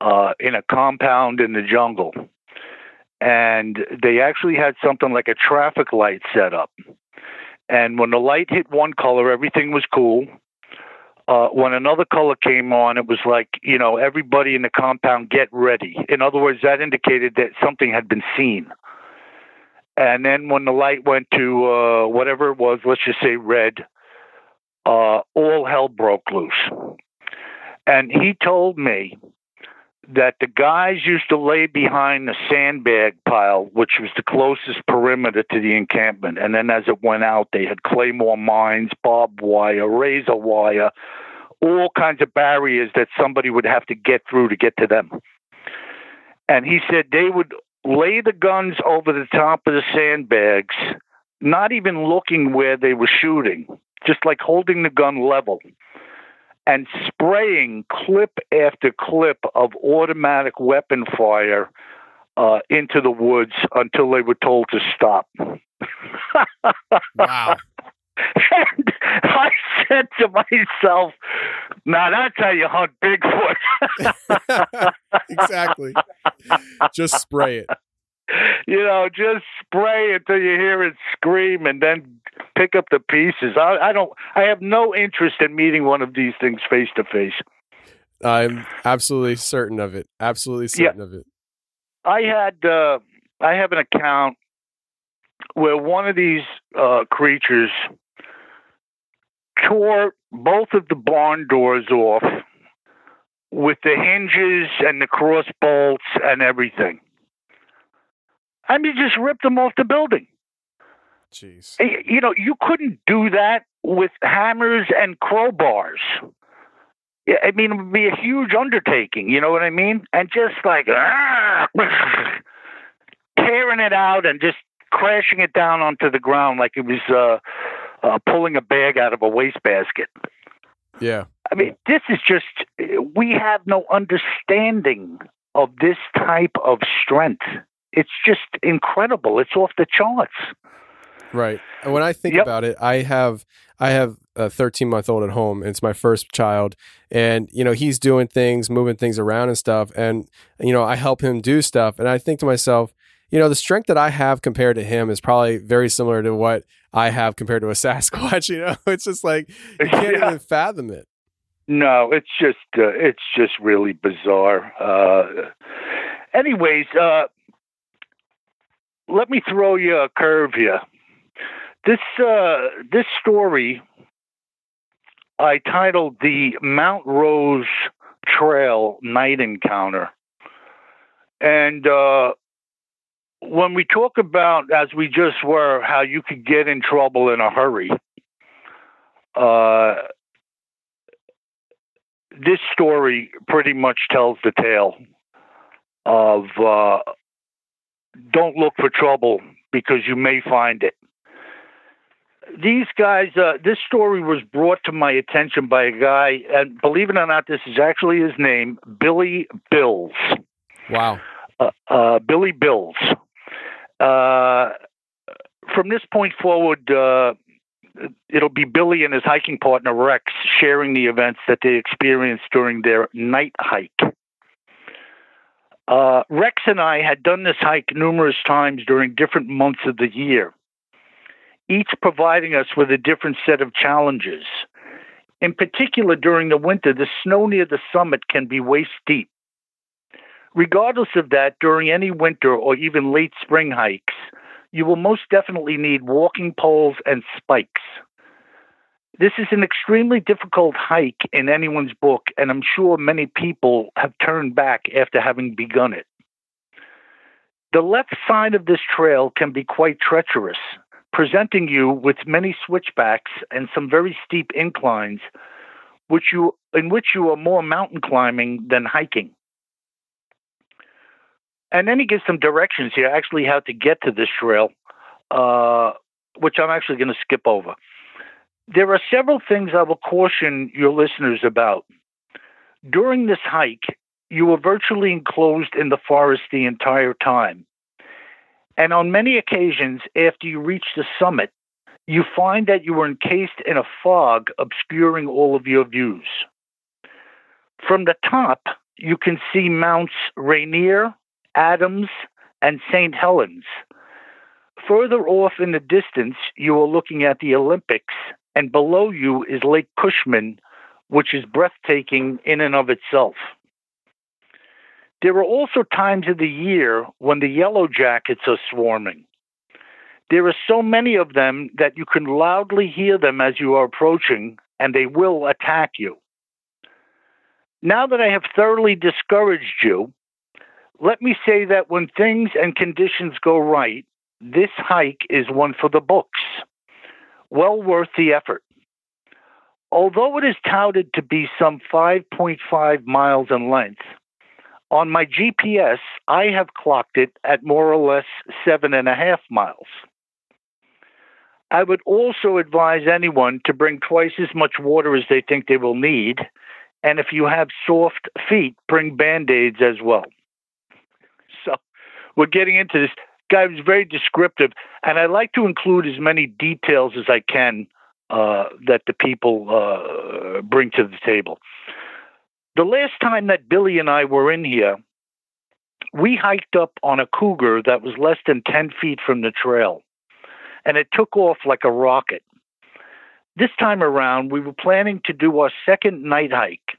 C: uh, in a compound in the jungle, and they actually had something like a traffic light set up. And when the light hit one color, everything was cool. Uh, when another color came on, it was like, you know, everybody in the compound get ready. In other words, that indicated that something had been seen. And then when the light went to uh, whatever it was, let's just say red, uh, all hell broke loose. And he told me that the guys used to lay behind the sandbag pile, which was the closest perimeter to the encampment. And then as it went out, they had claymore mines, barbed wire, razor wire, all kinds of barriers that somebody would have to get through to get to them. And he said they would lay the guns over the top of the sandbags, not even looking where they were shooting, just like holding the gun level and spraying clip after clip of automatic weapon fire uh, into the woods until they were told to stop. (laughs)
A: wow.
C: And I said to myself, now that's how you hunt Bigfoot. (laughs)
A: exactly. Just spray it. (laughs)
C: You know, just spray until you hear it scream and then pick up the pieces. I, I don't, I have no interest in meeting one of these things face to face.
A: I'm absolutely certain of it. Absolutely certain of it.
C: I had, uh, I have an account where one of these uh, creatures tore both of the barn doors off with the hinges and the cross bolts and everything. I mean, just ripped them off the building.
A: Jeez.
C: You know, you couldn't do that with hammers and crowbars. Yeah, I mean, it would be a huge undertaking. You know what I mean? And just like ah, (laughs) tearing it out and just crashing it down onto the ground like it was uh, uh, pulling a bag out of a wastebasket.
A: Yeah.
C: I mean, this is just, we have no understanding of this type of strength. It's just incredible. It's off the charts.
A: Right. And when I think
C: Yep.
A: about it, I have I have a 13 month old at home. And it's my first child, and you know he's doing things, moving things around and stuff, and you know I help him do stuff, and I think to myself, you know, the strength that I have compared to him is probably very similar to what I have compared to a (laughs) Sasquatch. You know, (laughs) it's just like you (laughs) can't
C: Yeah.
A: even fathom it.
C: No, it's just, uh, it's just really bizarre. Uh, anyways, uh, let me throw you a curve here. This, uh, this story I titled the Mount Rose Trail Night Encounter. And uh, when we talk about, as we just were, how you could get in trouble in a hurry, uh, this story pretty much tells the tale of uh, don't look for trouble because you may find it these guys, uh, this story was brought to my attention by a guy, and believe it or not, this is actually his name, Billy Bills.
A: Wow.
C: Uh, uh, Billy Bills. Uh, from this point forward, uh, it'll be Billy and his hiking partner Rex sharing the events that they experienced during their night hike. Uh, Rex and I had done this hike numerous times during different months of the year each providing us with a different set of challenges. In particular, during the winter, the snow near the summit can be waist deep. Regardless of that, during any winter or even late spring hikes, you will most definitely need walking poles and spikes. This is an extremely difficult hike in anyone's book, and I'm sure many people have turned back after having begun it. The left side of this trail can be quite treacherous, presenting you with many switchbacks and some very steep inclines, which you in which you are more mountain climbing than hiking. And then he gives some directions here, actually, how to get to this trail, uh, which I'm actually going to skip over. There are several things I will caution your listeners about. During this hike, you were virtually enclosed in the forest the entire time. And on many occasions, after you reach the summit, you find that you were encased in a fog obscuring all of your views. From the top, you can see Mounts Rainier, Adams, and St. Helens. Further off in the distance, you are looking at the Olympics, and below you is Lake Cushman, which is breathtaking in and of itself. There are also times of the year when the yellow jackets are swarming. There are so many of them that you can loudly hear them as you are approaching, and they will attack you. Now that I have thoroughly discouraged you, let me say that when things and conditions go right, this hike is one for the books. Well worth the effort. Although it is touted to be some 5.5 miles in length, on my GPS, I have clocked it at more or less seven and a half miles. I would also advise anyone to bring twice as much water as they think they will need. And if you have soft feet, bring band aids as well. So we're getting into this. Guy was very descriptive, and I like to include as many details as I can uh, that the people uh, bring to the table. The last time that Billy and I were in here, we hiked up on a cougar that was less than 10 feet from the trail, and it took off like a rocket. This time around, we were planning to do our second night hike.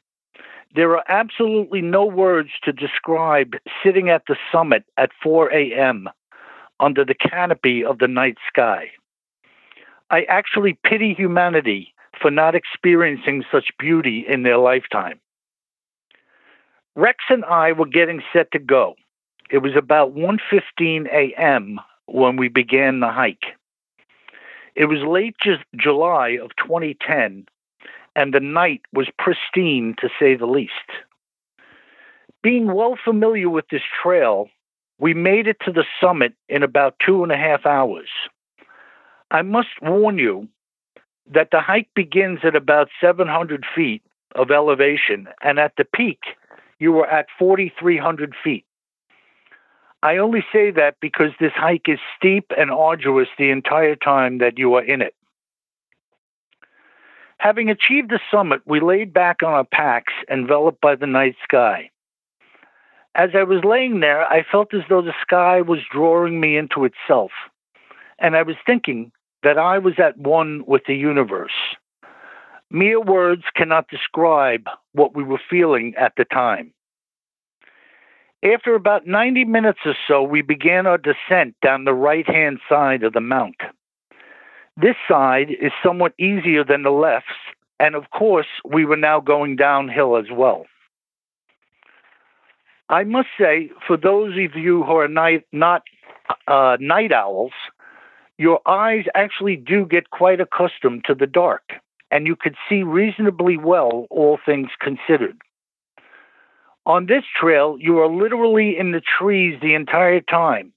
C: There are absolutely no words to describe sitting at the summit at 4 a.m. under the canopy of the night sky. I actually pity humanity for not experiencing such beauty in their lifetime. Rex and I were getting set to go. It was about 1:15 a.m. when we began the hike. It was late ju- July of 2010, and the night was pristine to say the least. Being well familiar with this trail, we made it to the summit in about two and a half hours. I must warn you that the hike begins at about 700 feet of elevation, and at the peak, you were at 4,300 feet. I only say that because this hike is steep and arduous the entire time that you are in it. Having achieved the summit, we laid back on our packs, enveloped by the night sky. As I was laying there, I felt as though the sky was drawing me into itself, and I was thinking that I was at one with the universe. Mere words cannot describe what we were feeling at the time. After about 90 minutes or so, we began our descent down the right hand side of the mount. This side is somewhat easier than the left, and of course, we were now going downhill as well. I must say, for those of you who are night, not uh, night owls, your eyes actually do get quite accustomed to the dark, and you could see reasonably well, all things considered. On this trail, you are literally in the trees the entire time,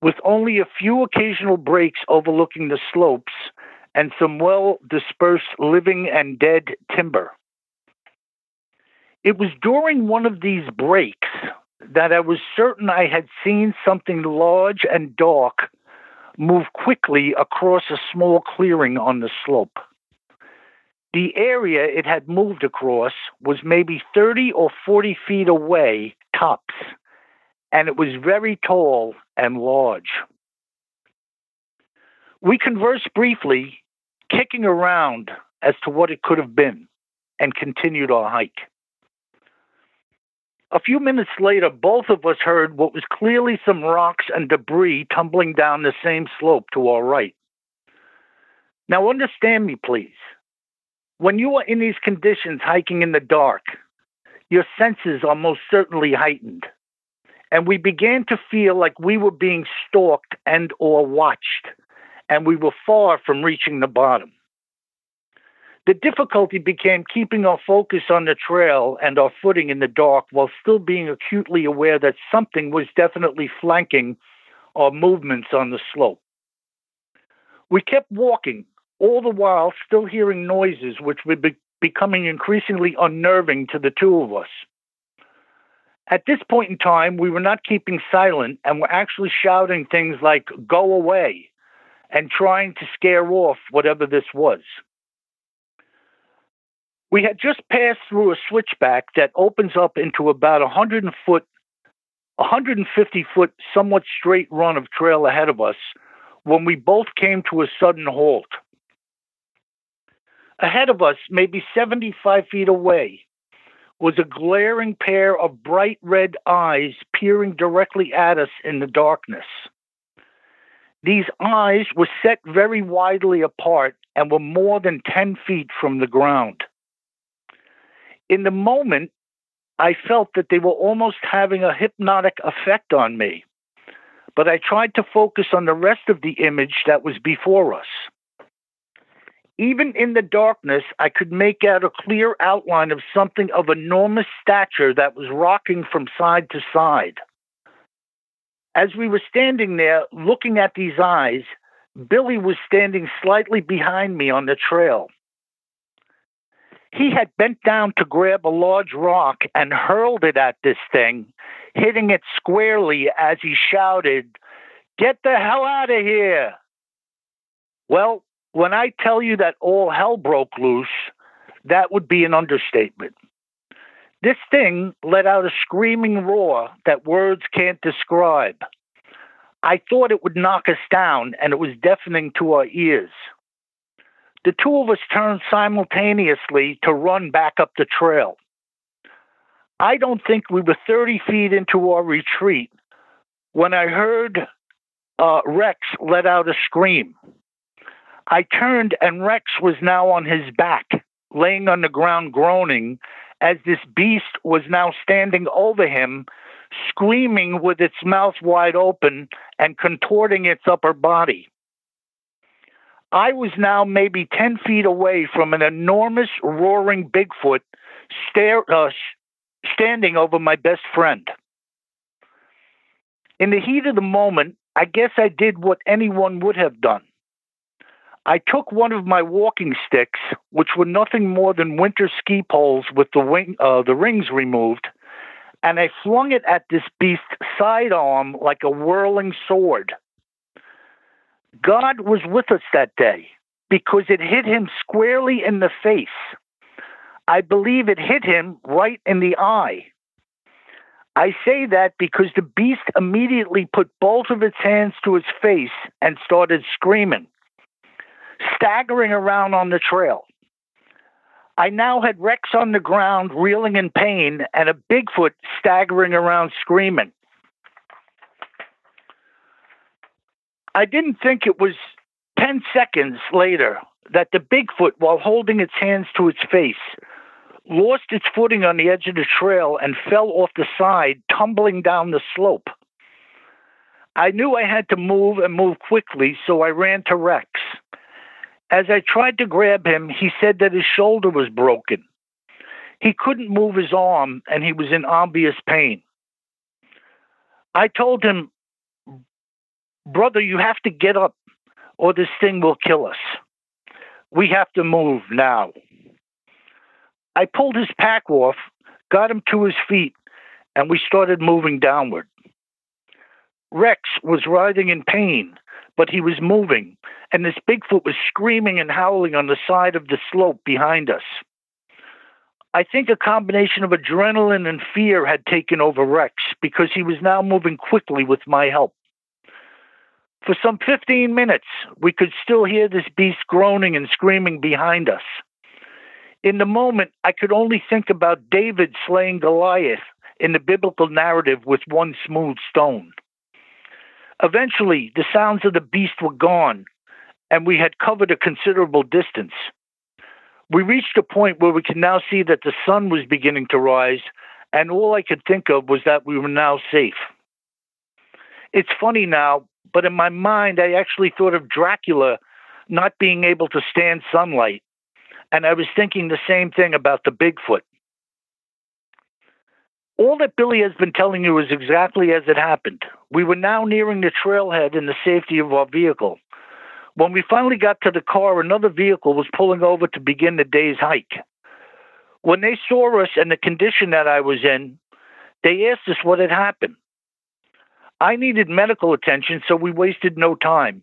C: with only a few occasional breaks overlooking the slopes and some well dispersed living and dead timber. It was during one of these breaks that I was certain I had seen something large and dark move quickly across a small clearing on the slope. The area it had moved across was maybe 30 or 40 feet away, tops, and it was very tall and large. We conversed briefly, kicking around as to what it could have been, and continued our hike. A few minutes later, both of us heard what was clearly some rocks and debris tumbling down the same slope to our right. Now, understand me, please. When you are in these conditions hiking in the dark, your senses are most certainly heightened. And we began to feel like we were being stalked and or watched, and we were far from reaching the bottom. The difficulty became keeping our focus on the trail and our footing in the dark while still being acutely aware that something was definitely flanking our movements on the slope. We kept walking, all the while still hearing noises which were be- becoming increasingly unnerving to the two of us. At this point in time, we were not keeping silent and were actually shouting things like, go away, and trying to scare off whatever this was. We had just passed through a switchback that opens up into about a 100 foot, 150 foot, somewhat straight run of trail ahead of us when we both came to a sudden halt. Ahead of us, maybe 75 feet away, was a glaring pair of bright red eyes peering directly at us in the darkness. These eyes were set very widely apart and were more than 10 feet from the ground. In the moment, I felt that they were almost having a hypnotic effect on me, but I tried to focus on the rest of the image that was before us. Even in the darkness, I could make out a clear outline of something of enormous stature that was rocking from side to side. As we were standing there looking at these eyes, Billy was standing slightly behind me on the trail. He had bent down to grab a large rock and hurled it at this thing, hitting it squarely as he shouted, Get the hell out of here! Well, when I tell you that all hell broke loose, that would be an understatement. This thing let out a screaming roar that words can't describe. I thought it would knock us down, and it was deafening to our ears. The two of us turned simultaneously to run back up the trail. I don't think we were 30 feet into our retreat when I heard uh, Rex let out a scream. I turned, and Rex was now on his back, laying on the ground groaning, as this beast was now standing over him, screaming with its mouth wide open and contorting its upper body. I was now maybe 10 feet away from an enormous roaring Bigfoot stare, uh, standing over my best friend. In the heat of the moment, I guess I did what anyone would have done. I took one of my walking sticks, which were nothing more than winter ski poles with the, wing, uh, the rings removed, and I flung it at this beast's sidearm like a whirling sword. God was with us that day because it hit him squarely in the face. I believe it hit him right in the eye. I say that because the beast immediately put both of its hands to its face and started screaming, staggering around on the trail. I now had Rex on the ground, reeling in pain, and a Bigfoot staggering around screaming. I didn't think it was 10 seconds later that the Bigfoot, while holding its hands to its face, lost its footing on the edge of the trail and fell off the side, tumbling down the slope. I knew I had to move and move quickly, so I ran to Rex. As I tried to grab him, he said that his shoulder was broken. He couldn't move his arm and he was in obvious pain. I told him brother, you have to get up or this thing will kill us. We have to move now. I pulled his pack off, got him to his feet, and we started moving downward. Rex was writhing in pain, but he was moving, and this Bigfoot was screaming and howling on the side of the slope behind us. I think a combination of adrenaline and fear had taken over Rex because he was now moving quickly with my help. For some 15 minutes, we could still hear this beast groaning and screaming behind us. In the moment, I could only think about David slaying Goliath in the biblical narrative with one smooth stone. Eventually, the sounds of the beast were gone, and we had covered a considerable distance. We reached a point where we could now see that the sun was beginning to rise, and all I could think of was that we were now safe. It's funny now, but in my mind, I actually thought of Dracula not being able to stand sunlight, and I was thinking the same thing about the Bigfoot. All that Billy has been telling you is exactly as it happened. We were now nearing the trailhead in the safety of our vehicle. When we finally got to the car, another vehicle was pulling over to begin the day's hike. When they saw us and the condition that I was in, they asked us what had happened. I needed medical attention, so we wasted no time.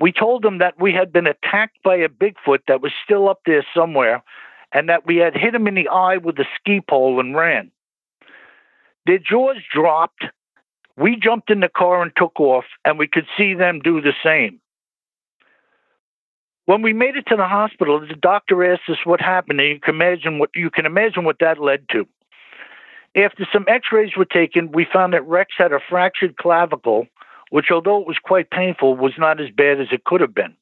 C: We told them that we had been attacked by a Bigfoot that was still up there somewhere and that we had hit him in the eye with a ski pole and ran. Their jaws dropped. We jumped in the car and took off, and we could see them do the same. When we made it to the hospital, the doctor asked us what happened, and you can imagine what you can imagine what that led to. After some x-rays were taken, we found that Rex had a fractured clavicle, which although it was quite painful, was not as bad as it could have been.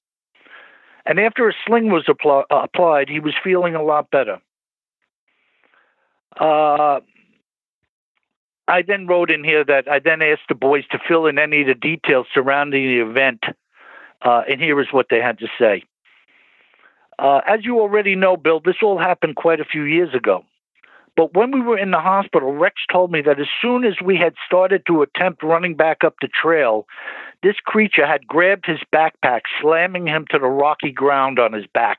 C: And after a sling was uh, applied, he was feeling a lot better. Uh, I then wrote in here that I then asked the boys to fill in any of the details surrounding the event, uh, and here is what they had to say. Uh, as you already know, Bill, this all happened quite a few years ago. But when we were in the hospital, Rex told me that as soon as we had started to attempt running back up the trail, this creature had grabbed his backpack, slamming him to the rocky ground on his back.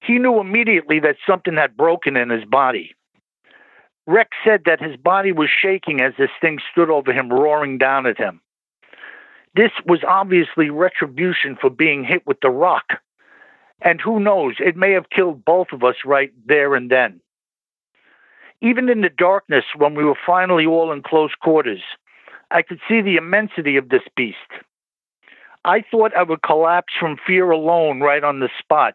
C: He knew immediately that something had broken in his body. Rex said that his body was shaking as this thing stood over him, roaring down at him. This was obviously retribution for being hit with the rock. And who knows, it may have killed both of us right there and then. Even in the darkness, when we were finally all in close quarters, I could see the immensity of this beast. I thought I would collapse from fear alone right on the spot,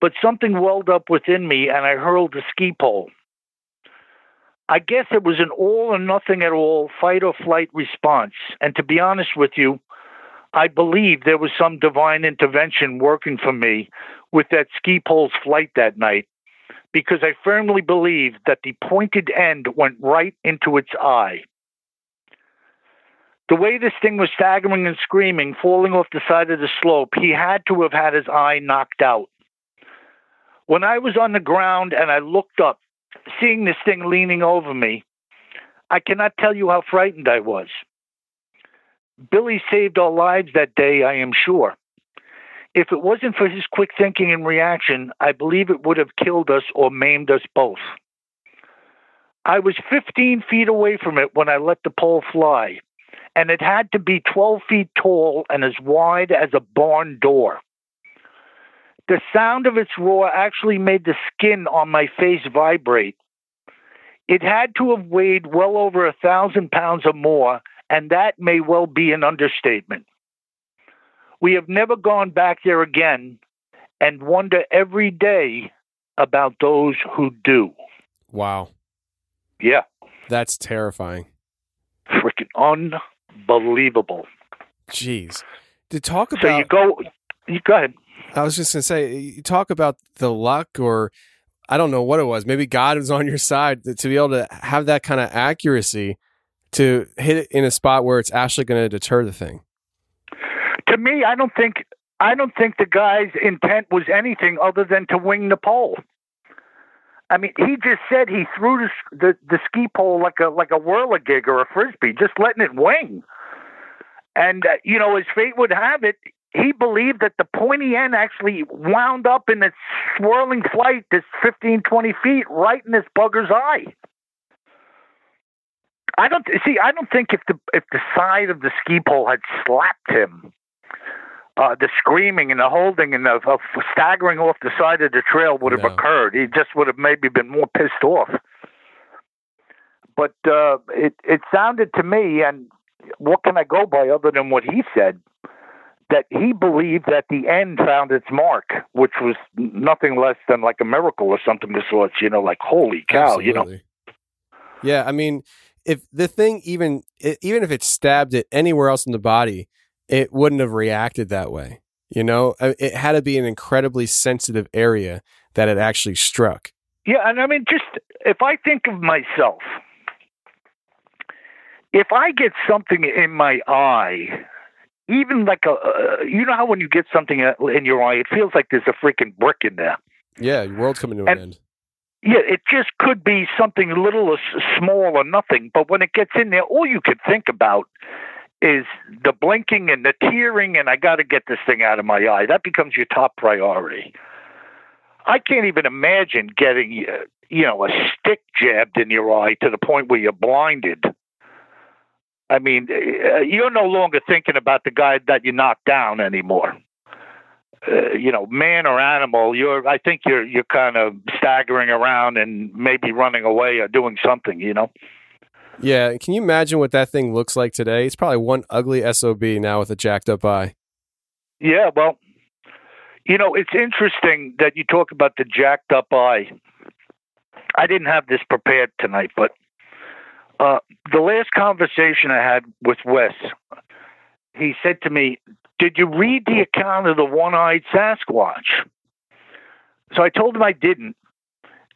C: but something welled up within me and I hurled the ski pole. I guess it was an all or nothing at all fight or flight response. And to be honest with you, I believe there was some divine intervention working for me with that ski pole's flight that night because I firmly believe that the pointed end went right into its eye. The way this thing was staggering and screaming, falling off the side of the slope, he had to have had his eye knocked out. When I was on the ground and I looked up, seeing this thing leaning over me, I cannot tell you how frightened I was. Billy saved our lives that day, I am sure. If it wasn't for his quick thinking and reaction, I believe it would have killed us or maimed us both. I was 15 feet away from it when I let the pole fly, and it had to be 12 feet tall and as wide as a barn door. The sound of its roar actually made the skin on my face vibrate. It had to have weighed well over a thousand pounds or more, and that may well be an understatement. We have never gone back there again and wonder every day about those who do.
A: Wow.
C: Yeah.
A: That's terrifying.
C: Freaking unbelievable.
A: Jeez. To talk about
C: So you go you go ahead.
A: I was just gonna say, you talk about the luck, or I don't know what it was. Maybe God was on your side to be able to have that kind of accuracy to hit it in a spot where it's actually going to deter the thing.
C: To me, I don't think I don't think the guy's intent was anything other than to wing the pole. I mean, he just said he threw the the, the ski pole like a like a whirligig or a frisbee, just letting it wing. And uh, you know, as fate would have it, he believed that the pointy end actually wound up in its swirling flight, this 15, 20 feet, right in this bugger's eye. I don't see. I don't think if the if the side of the ski pole had slapped him, uh, the screaming and the holding and the staggering off the side of the trail would have
A: No.
C: occurred. He just would have maybe been more pissed off. But uh, it it sounded to me, and what can I go by other than what he said? That he believed that the end found its mark, which was nothing less than like a miracle or something of sorts. You know, like holy cow, you know.
A: Yeah, I mean, if the thing even i- even if it stabbed it anywhere else in the body, it wouldn't have reacted that way. You know, it had to be an incredibly sensitive area that it actually struck.
C: Yeah, and I mean, just if I think of myself, if I get something in my eye, even like a, uh, you know how when you get something in your eye, it feels like there's a freaking brick in there.
A: Yeah, your world's coming to an end.
C: Yeah, it just could be something little or small or nothing, but when it gets in there, all you could think about is the blinking and the tearing, and I got to get this thing out of my eye. That becomes your top priority. I can't even imagine getting, uh, you know, a stick jabbed in your eye to the point where you're blinded. I mean, uh, you're no longer thinking about the guy that you knocked down anymore. Uh, you know, man or animal, you're. I think you're you're kind of staggering around and maybe running away or doing something. You know.
A: Yeah, can you imagine what that thing looks like today? It's probably one ugly SOB now with a jacked up eye.
C: Yeah, well, you know, it's interesting that you talk about the jacked up eye. I didn't have this prepared tonight, but uh, the last conversation I had with Wes, he said to me, Did you read the account of the one eyed Sasquatch? So I told him I didn't.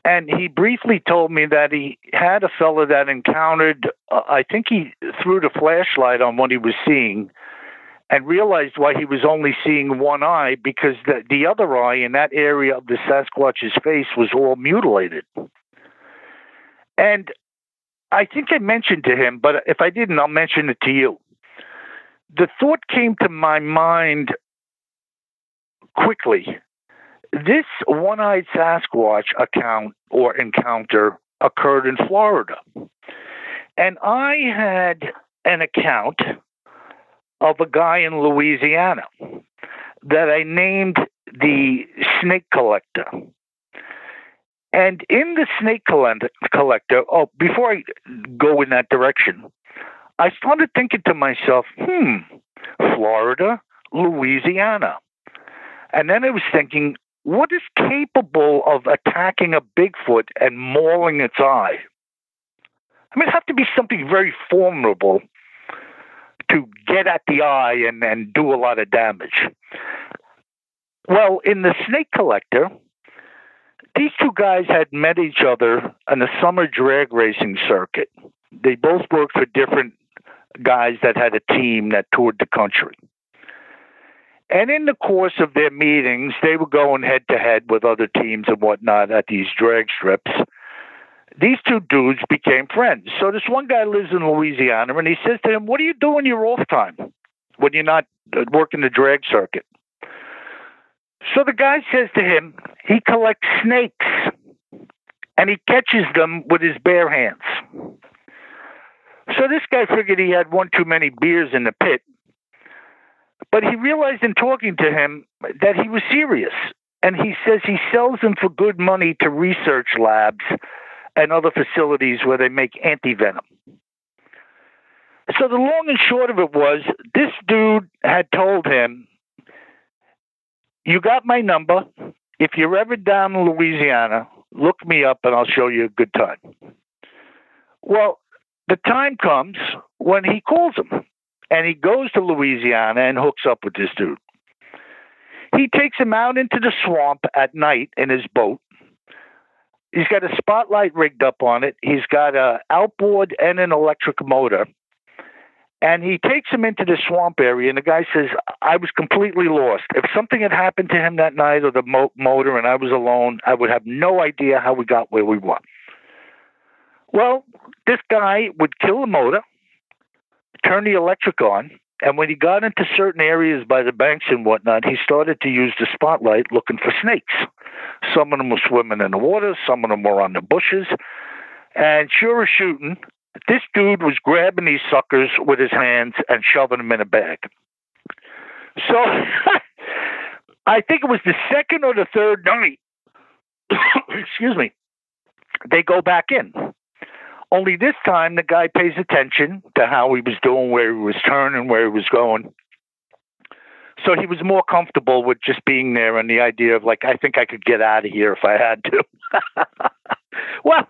C: And he briefly told me that he had a fellow that encountered, uh, I think he threw the flashlight on what he was seeing and realized why he was only seeing one eye because the, the other eye in that area of the Sasquatch's face was all mutilated. And I think I mentioned to him, but if I didn't, I'll mention it to you. The thought came to my mind quickly. This one eyed Sasquatch account or encounter occurred in Florida. And I had an account of a guy in Louisiana that I named the snake collector. And in the snake collector, oh, before I go in that direction, I started thinking to myself, hmm, Florida, Louisiana. And then I was thinking, what is capable of attacking a Bigfoot and mauling its eye? I mean, it'd have to be something very formidable to get at the eye and, and do a lot of damage. Well, in the snake collector, these two guys had met each other on the summer drag racing circuit. They both worked for different guys that had a team that toured the country. And in the course of their meetings, they were going head to head with other teams and whatnot at these drag strips. These two dudes became friends. So this one guy lives in Louisiana, and he says to him, "What do you do in your off time when you're not uh, working the drag circuit?" So the guy says to him, he collects snakes and he catches them with his bare hands. So this guy figured he had one too many beers in the pit, but he realized in talking to him that he was serious. And he says he sells them for good money to research labs and other facilities where they make antivenom. So the long and short of it was this dude had told him, You got my number. If you're ever down in Louisiana, look me up and I'll show you a good time. Well, the time comes when he calls him and he goes to Louisiana and hooks up with this dude. He takes him out into the swamp at night in his boat. He's got a spotlight rigged up on it. He's got a outboard and an electric motor. And he takes him into the swamp area, and the guy says, I was completely lost. If something had happened to him that night or the mo- motor and I was alone, I would have no idea how we got where we were. Well, this guy would kill the motor, turn the electric on, and when he got into certain areas by the banks and whatnot, he started to use the spotlight looking for snakes. Some of them were swimming in the water, some of them were on the bushes. And sure as shooting, this dude was grabbing these suckers with his hands and shoving them in a bag. So (laughs) I think it was the second or the third night, (coughs) excuse me, they go back in. Only this time the guy pays attention to how he was doing, where he was turning, where he was going. So he was more comfortable with just being there and the idea of like, I think I could get out of here if I had to. (laughs) well,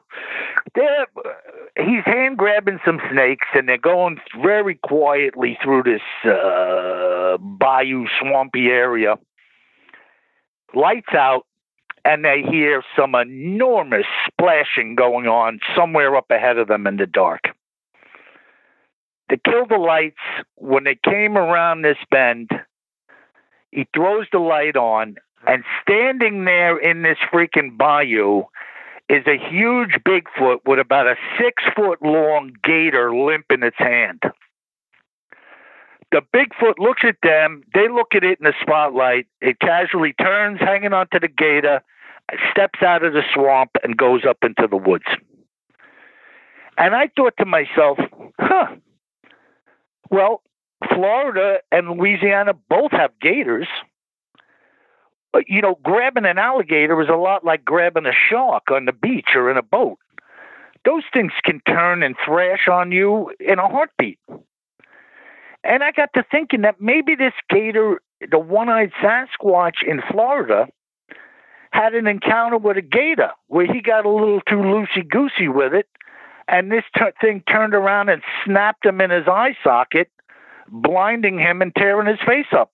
C: he's hand grabbing some snakes and they're going very quietly through this uh, bayou, swampy area. Lights out, and they hear some enormous splashing going on somewhere up ahead of them in the dark. They kill the lights. When they came around this bend, he throws the light on, and standing there in this freaking bayou is a huge Bigfoot with about a six foot long gator limp in its hand. The Bigfoot looks at them. They look at it in the spotlight. It casually turns, hanging onto the gator, steps out of the swamp, and goes up into the woods. And I thought to myself, huh, well, Florida and Louisiana both have gators. But, you know, grabbing an alligator is a lot like grabbing a shark on the beach or in a boat. Those things can turn and thrash on you in a heartbeat. And I got to thinking that maybe this gator, the one eyed Sasquatch in Florida, had an encounter with a gator where he got a little too loosey goosey with it. And this t- thing turned around and snapped him in his eye socket, blinding him and tearing his face up.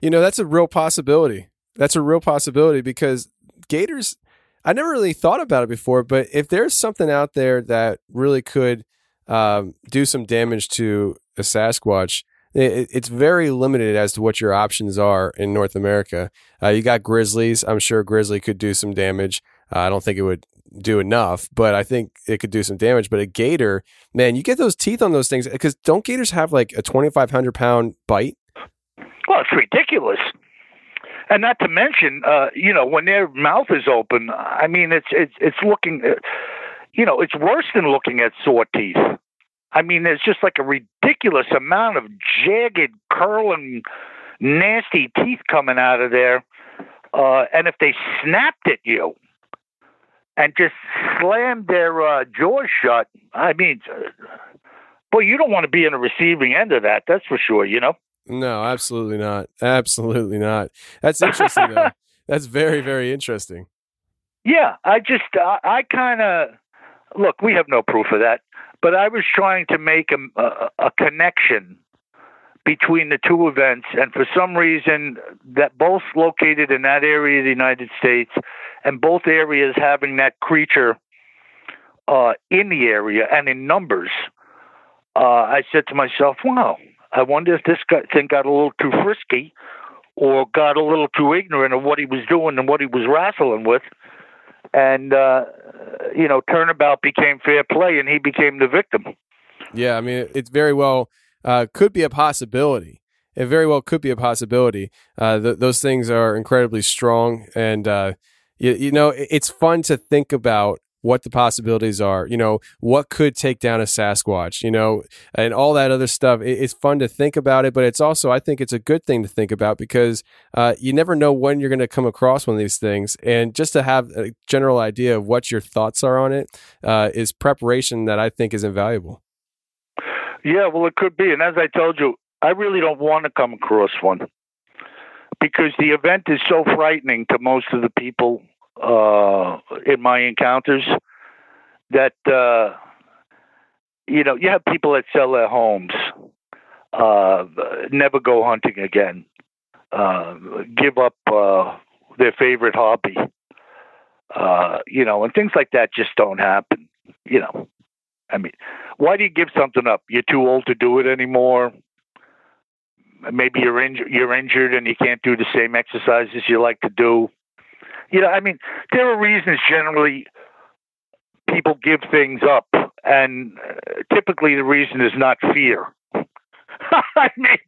A: You know, that's a real possibility. That's a real possibility because gators, I never really thought about it before, but if there's something out there that really could um, do some damage to a Sasquatch, it's very limited as to what your options are in North America. Uh, you got grizzlies. I'm sure grizzly could do some damage. Uh, I don't think it would do enough, but I think it could do some damage. But a gator, man, you get those teeth on those things because don't gators have like a 2,500 pound bite?
C: Well, it's ridiculous. And not to mention, uh, you know, when their mouth is open, I mean, it's it's it's looking, uh, you know, it's worse than looking at saw teeth. I mean, there's just like a ridiculous amount of jagged, curling, nasty teeth coming out of there. Uh, and if they snapped at you and just slammed their uh, jaws shut, I mean, uh, boy, you don't want to be in the receiving end of that. That's for sure. You know.
A: No, absolutely not. Absolutely not. That's interesting though. (laughs) That's very, very interesting.
C: Yeah, I just I, I kind of look. We have no proof of that, but I was trying to make a, a, a connection between the two events, and for some reason, that both located in that area of the United States, and both areas having that creature uh, in the area and in numbers. Uh, I said to myself, "Wow, I wonder if this guy, thing got a little too frisky or got a little too ignorant of what he was doing and what he was wrestling with. And, uh, you know, turnabout became fair play and he became the victim.
A: Yeah, I mean, it's very well uh, could be a possibility. It very well could be a possibility. Uh, th- those things are incredibly strong, and uh, you, you know, it's fun to think about what the possibilities are, you know, what could take down a Sasquatch, you know, and all that other stuff. it's fun to think about it, but it's also, I think it's a good thing to think about because uh, you never know when you're going to come across one of these things. And just to have a general idea of what your thoughts are on it uh, is preparation that I think is invaluable.
C: Yeah, well, it could be. And as I told you, I really don't want to come across one because the event is so frightening to most of the people uh, in my encounters that uh, you know you have people that sell their homes, uh, never go hunting again, uh, give up uh, their favorite hobby, uh, you know, and things like that just don't happen. You know, I mean, why do you give something up? You're too old to do it anymore. Maybe you're injured. You're injured and you can't do the same exercises you like to do you know, I mean, there are reasons generally people give things up, and uh, typically the reason is not fear. (laughs) I mean,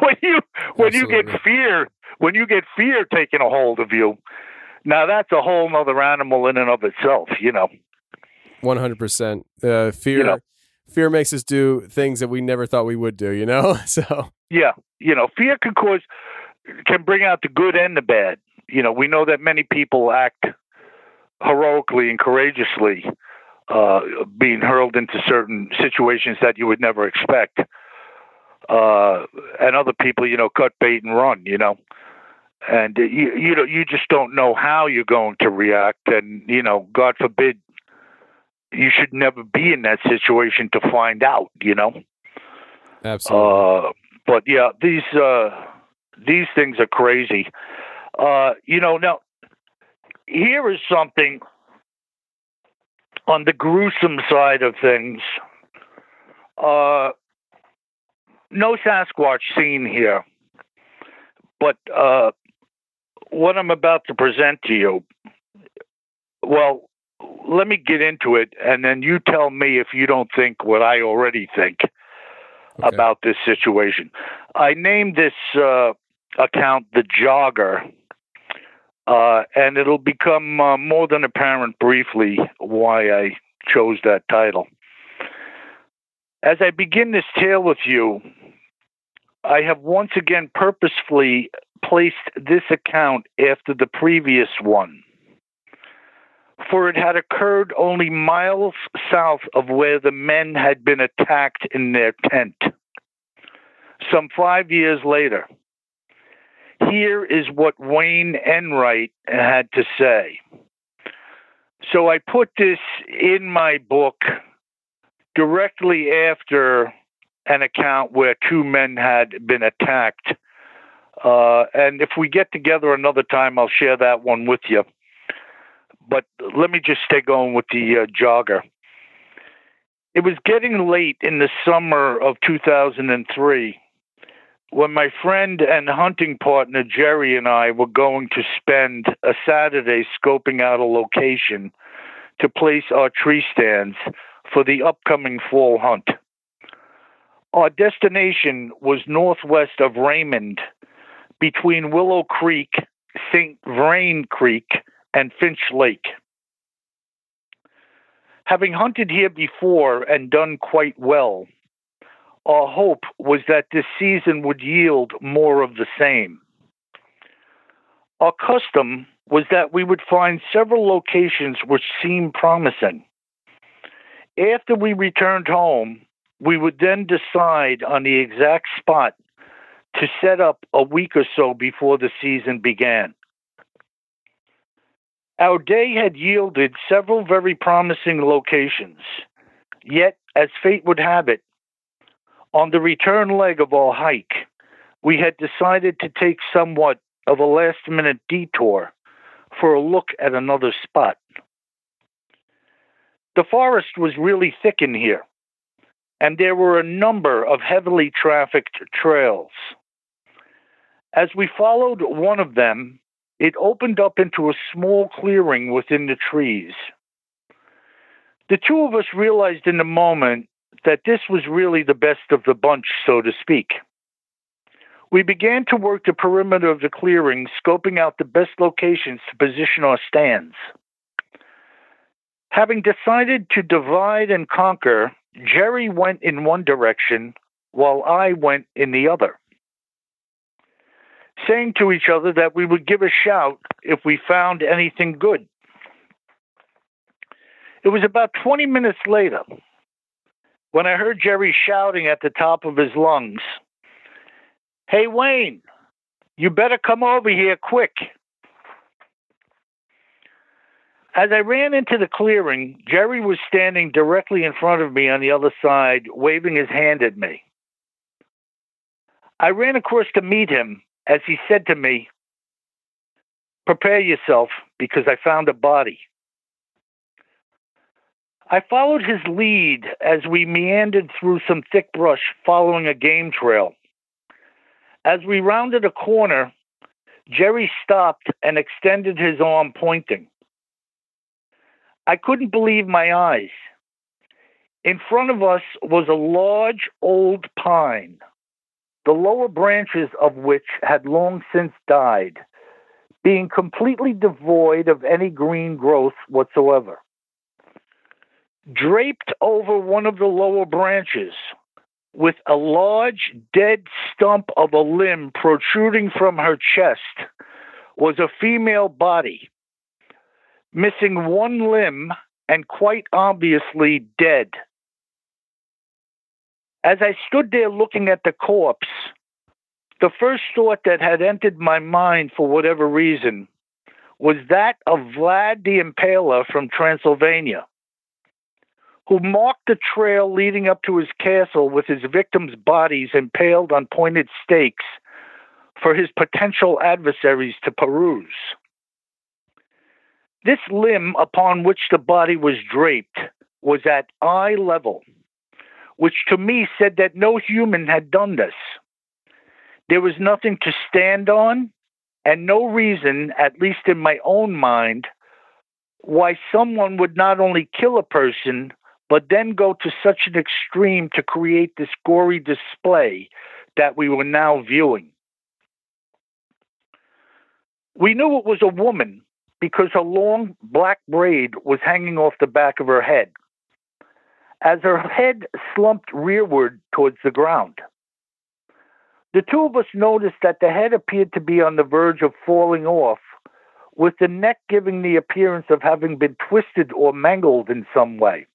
C: when you when Absolutely. you get fear, when you get fear taking a hold of you, now that's a whole other animal in and of itself. You know,
A: one hundred percent. Uh, fear. You know, fear makes us do things that we never thought we would do. You know, (laughs) so
C: yeah, you know, fear can cause can bring out the good and the bad you know, we know that many people act heroically and courageously, uh, being hurled into certain situations that you would never expect. Uh, and other people, you know, cut bait and run, you know. And you, you know, you just don't know how you're going to react. And, you know, God forbid, you should never be in that situation to find out, you know.
A: Absolutely.
C: Uh, but yeah, these, uh, these things are crazy. Uh, you know, now here is something on the gruesome side of things. Uh, no Sasquatch seen here, but uh, what I'm about to present to you, well, let me get into it, and then you tell me if you don't think what I already think
A: Okay.
C: about this situation. I named this uh, account the Jogger, uh, and it'll become uh, more than apparent briefly why I chose that title. As I begin this tale with you, I have once again purposefully placed this account after the previous one, for it had occurred only miles south of where the men had been attacked in their tent. Some five years later, here is what Wayne Enright had to say. So I put this in my book directly after an account where two men had been attacked. Uh, and if we get together another time, I'll share that one with you. But let me just stay going with the uh, jogger. It was getting late in the summer of 2003 when my friend and hunting partner Jerry and I were going to spend a Saturday scoping out a location to place our tree stands for the upcoming fall hunt. Our destination was northwest of Raymond, between Willow Creek, St. Vrain Creek, and Finch Lake. Having hunted here before and done quite well, our hope was that this season would yield more of the same. Our custom was that we would find several locations which seemed promising. After we returned home, we would then decide on the exact spot to set up a week or so before the season began. Our day had yielded several very promising locations, yet, as fate would have it, on the return leg of our hike, we had decided to take somewhat of a last minute detour for a look at another spot. The forest was really thick in here, and there were a number of heavily trafficked trails. As we followed one of them, it opened up into a small clearing within the trees. The two of us realized in the moment that this was really the best of the bunch, so to speak. We began to work the perimeter of the clearing, scoping out the best locations to position our stands. Having decided to divide and conquer, Jerry went in one direction while I went in the other, saying to each other that we would give a shout if we found anything good. It was about 20 minutes later when I heard Jerry shouting at the top of his lungs, Hey, Wayne, you better come over here quick. As I ran into the clearing, Jerry was standing directly in front of me on the other side, waving his hand at me. I ran across to meet him as he said to me, Prepare yourself because I found a body. I followed his lead as we meandered through some thick brush following a game trail. As we rounded a corner, Jerry stopped and extended his arm, pointing. I couldn't believe my eyes. In front of us was a large old pine, the lower branches of which had long since died, being completely devoid of any green growth whatsoever. Draped over one of the lower branches, with a large dead stump of a limb protruding from her chest, was a female body, missing one limb and quite obviously dead. As I stood there looking at the corpse, the first thought that had entered my mind for whatever reason was that of Vlad the Impaler from Transylvania, who marked the trail leading up to his castle with his victims' bodies impaled on pointed stakes for his potential adversaries to peruse. This limb upon which the body was draped was at eye level, which to me said that no human had done this. There was nothing to stand on, and no reason, at least in my own mind, why someone would not only kill a person, but then go to such an extreme to create this gory display that we were now viewing. We knew it was a woman because her long black braid was hanging off the back of her head. As her head slumped rearward towards the ground, the two of us noticed that the head appeared to be on the verge of falling off, with the neck giving the appearance of having been twisted or mangled in some way.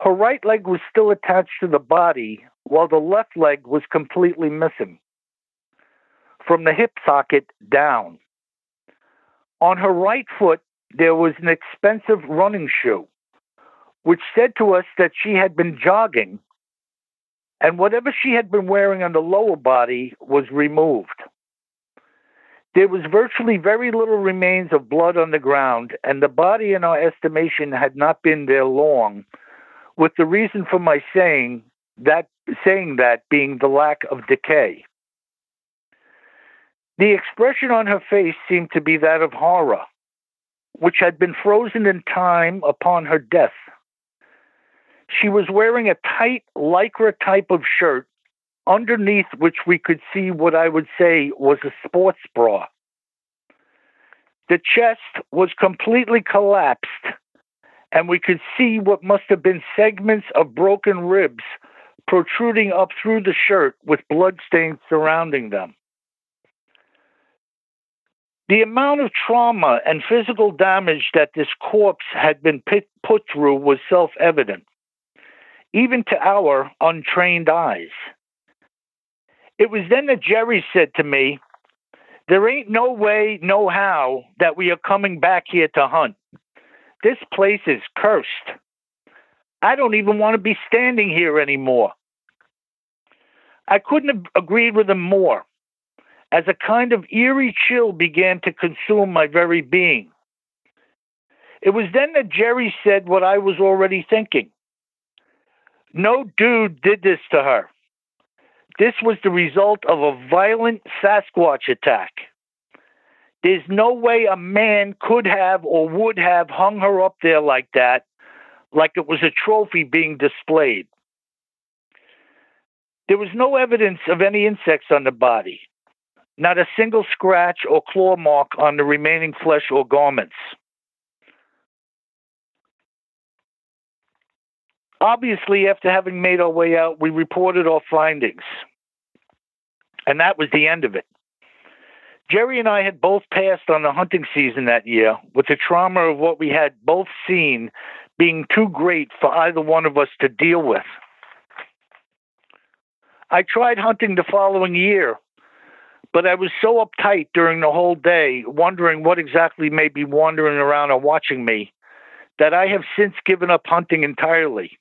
C: Her right leg was still attached to the body, while the left leg was completely missing from the hip socket down. On her right foot, there was an expensive running shoe, which said to us that she had been jogging, and whatever she had been wearing on the lower body was removed. There was virtually very little remains of blood on the ground, and the body, in our estimation, had not been there long, with the reason for my saying that saying that being the lack of decay. The expression on her face seemed to be that of horror, which had been frozen in time upon her death. She was wearing a tight lycra type of shirt, underneath which we could see what I would say was a sports bra. The chest was completely collapsed, and we could see what must have been segments of broken ribs protruding up through the shirt with bloodstains surrounding them. The amount of trauma and physical damage that this corpse had been put through was self evident, even to our untrained eyes. It was then that Jerry said to me, There ain't no way, no how that we are coming back here to hunt. This place is cursed. I don't even want to be standing here anymore. I couldn't have agreed with him more as a kind of eerie chill began to consume my very being. It was then that Jerry said what I was already thinking. No dude did this to her. This was the result of a violent Sasquatch attack. There's no way a man could have or would have hung her up there like that, like it was a trophy being displayed. There was no evidence of any insects on the body not a single scratch or claw mark on the remaining flesh or garments. Obviously, after having made our way out, we reported our findings. And that was the end of it. Jerry and I had both passed on the hunting season that year, with the trauma of what we had both seen being too great for either one of us to deal with. I tried hunting the following year, but I was so uptight during the whole day, wondering what exactly may be wandering around or watching me, that I have since given up hunting entirely.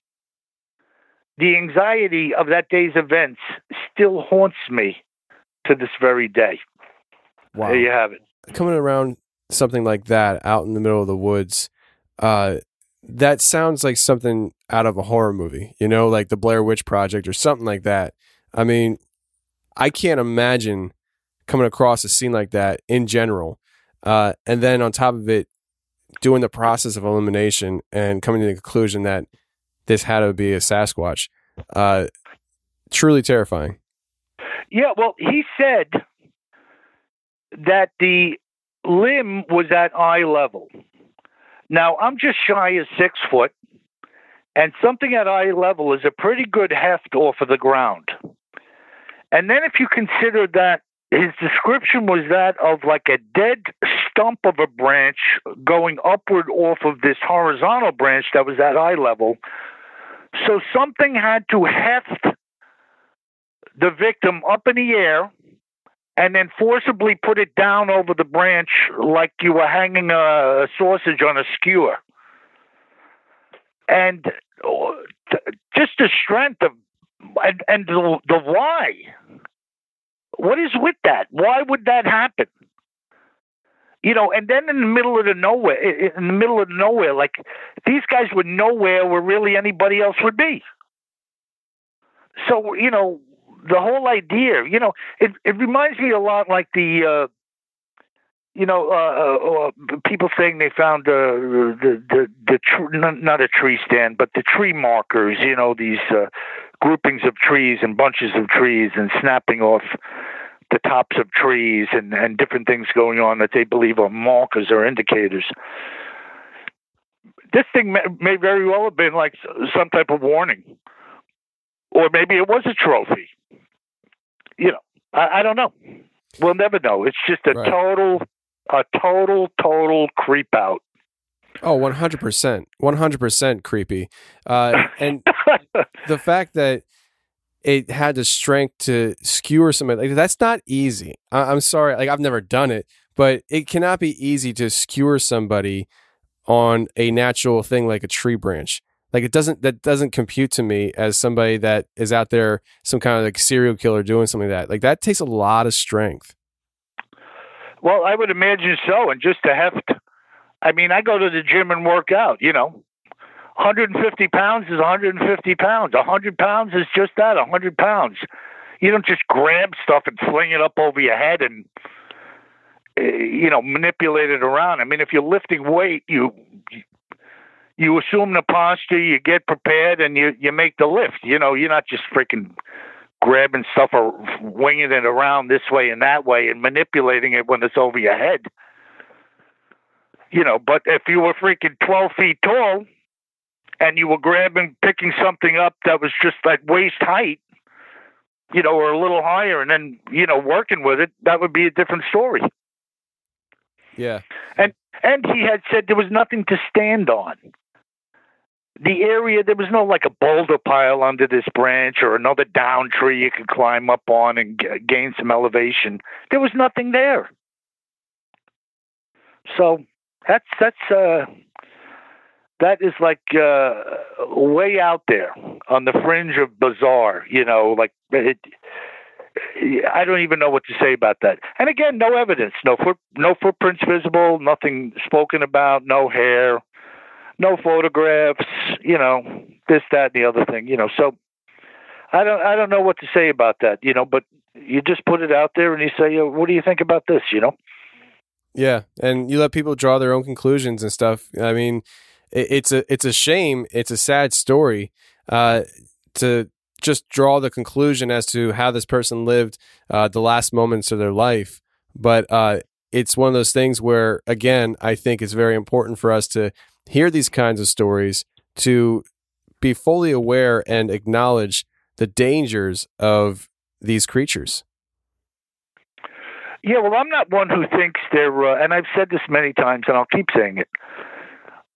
C: The anxiety of that day's events still haunts me to this very day.
A: Wow.
C: There you have it.
A: Coming around something like that out in the middle of the woods, uh, that sounds like something out of a horror movie, you know, like the Blair Witch Project or something like that. I mean, I can't imagine coming across a scene like that in general. Uh, and then on top of it, doing the process of elimination and coming to the conclusion that this had to be a Sasquatch. Uh, truly terrifying.
C: Yeah, well, he said that the limb was at eye level. Now, I'm just shy of six foot, and something at eye level is a pretty good heft off of the ground. And then, if you consider that his description was that of like a dead stump of a branch going upward off of this horizontal branch that was at eye level. So something had to heft the victim up in the air and then forcibly put it down over the branch like you were hanging a, sausage on a skewer. And uh, just the strength of and, and the, the why What is with that? Why would that happen? You know, and then in the middle of the nowhere, in the middle of nowhere, like these guys were nowhere where really anybody else would be. So you know, the whole idea, you know, it it reminds me a lot like the. Uh, you know, uh, uh, people saying they found uh, the the the tr- not a tree stand, but the tree markers. You know, these uh, groupings of trees and bunches of trees, and snapping off the tops of trees, and and different things going on that they believe are markers or indicators. This thing may, may very well have been like some type of warning, or maybe it was a trophy. You know, I, I don't know. We'll never know. It's just a
A: Right.
C: total a total, total creep out.
A: Oh, 100%. 100% creepy. Uh, and (laughs) the fact that it had the strength to skewer somebody, like, that's not easy. I- I'm sorry. Like, I've never done it, but it cannot be easy to skewer somebody on a natural thing like a tree branch. Like it doesn't that doesn't compute to me as somebody that is out there some kind of like serial killer doing something like that. Like that takes a lot of strength.
C: Well, I would imagine so. And just to heft, I mean, I go to the gym and work out, you know. 150 pounds is 150 pounds. 100 pounds is just that, 100 pounds. You don't just grab stuff and fling it up over your head and, uh, you know, manipulate it around. I mean, if you're lifting weight, you you assume the posture, you get prepared, and you you make the lift. You know, you're not just freaking grabbing stuff or winging it around this way and that way and manipulating it when it's over your head. You know, but if you were freaking 12 feet tall and you were grabbing, picking something up that was just like waist height, you know, or a little higher and then, you know, working with it, that would be a different story.
A: Yeah.
C: And and he had said there was nothing to stand on. The area there was no like a boulder pile under this branch or another down tree you could climb up on and g- gain some elevation. There was nothing there. So that's that's uh that is like uh way out there on the fringe of bizarre, you know, like it I don't even know what to say about that. And again, no evidence, no foot, no footprints visible, nothing spoken about, no hair, no photographs, you know, this, that, and the other thing, you know. So I don't, I don't know what to say about that, you know. But you just put it out there and you say, "Yo, "What do you think about this?" You know.
A: Yeah, and you let people draw their own conclusions and stuff. I mean, it, it's a it's a shame. It's a sad story uh, to just draw the conclusion as to how this person lived uh, the last moments of their life. But uh, it's one of those things where, again, I think it's very important for us to hear these kinds of stories to be fully aware and acknowledge the dangers of these creatures.
C: Yeah, well, I'm not one who thinks they're, uh, and I've said this many times, and I'll keep saying it.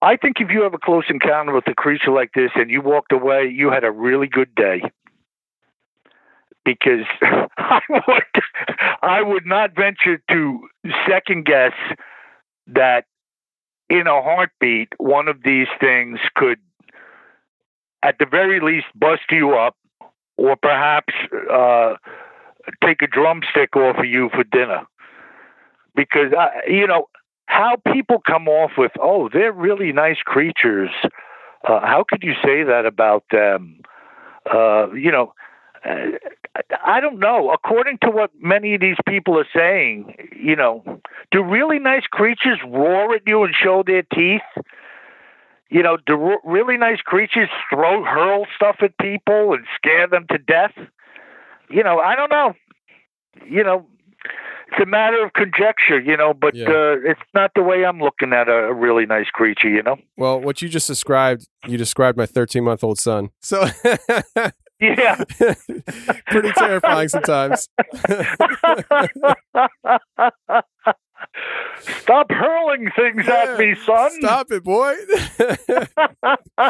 C: I think if you have a close encounter with a creature like this and you walked away, you had a really good day. Because (laughs) I would, I would not venture to second guess that in a heartbeat, one of these things could, at the very least, bust you up, or perhaps uh, take a drumstick off of you for dinner. Because uh, you know how people come off with, oh, they're really nice creatures. Uh, how could you say that about them? Uh, you know, uh, I don't know. According to what many of these people are saying, you know, do really nice creatures roar at you and show their teeth? You know, do really nice creatures throw hurl stuff at people and scare them to death? You know, I don't know. You know, it's a matter of conjecture, you know, but
A: Yeah.
C: uh, it's not the way I'm looking at a, a really nice creature, you know.
A: Well, what you just described, you described my 13 month old son. So, (laughs)
C: Yeah. (laughs)
A: pretty terrifying sometimes.
C: Stop hurling things at me, son.
A: Stop it, boy. (laughs)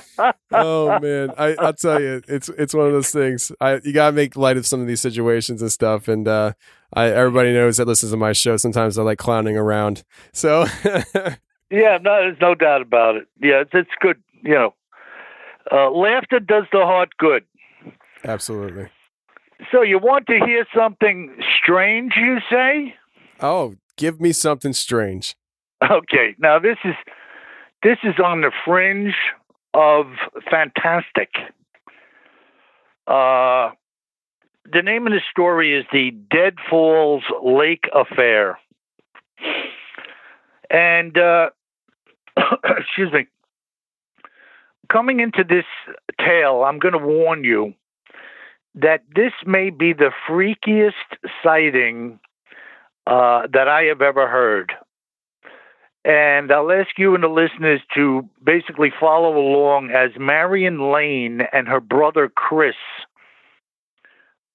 A: oh man, I, I'll tell you, it's it's one of those things. I you gotta make light of some of these situations and stuff. And uh, I everybody knows that listens to my show. Sometimes I like clowning around. So (laughs)
C: Yeah, no, there's no doubt about it. Yeah, it's, it's good. You know, uh, laughter does the heart good.
A: Absolutely.
C: So you want to hear something strange, you say?
A: Oh, give me something strange.
C: Okay, now this is this is on the fringe of fantastic. Uh, the name of the story is the Dead Falls Lake Affair, and uh, (coughs) excuse me. Coming into this tale, I'm going to warn you that this may be the freakiest sighting uh, that I have ever heard. And I'll ask you and the listeners to basically follow along as Marion Lane and her brother Chris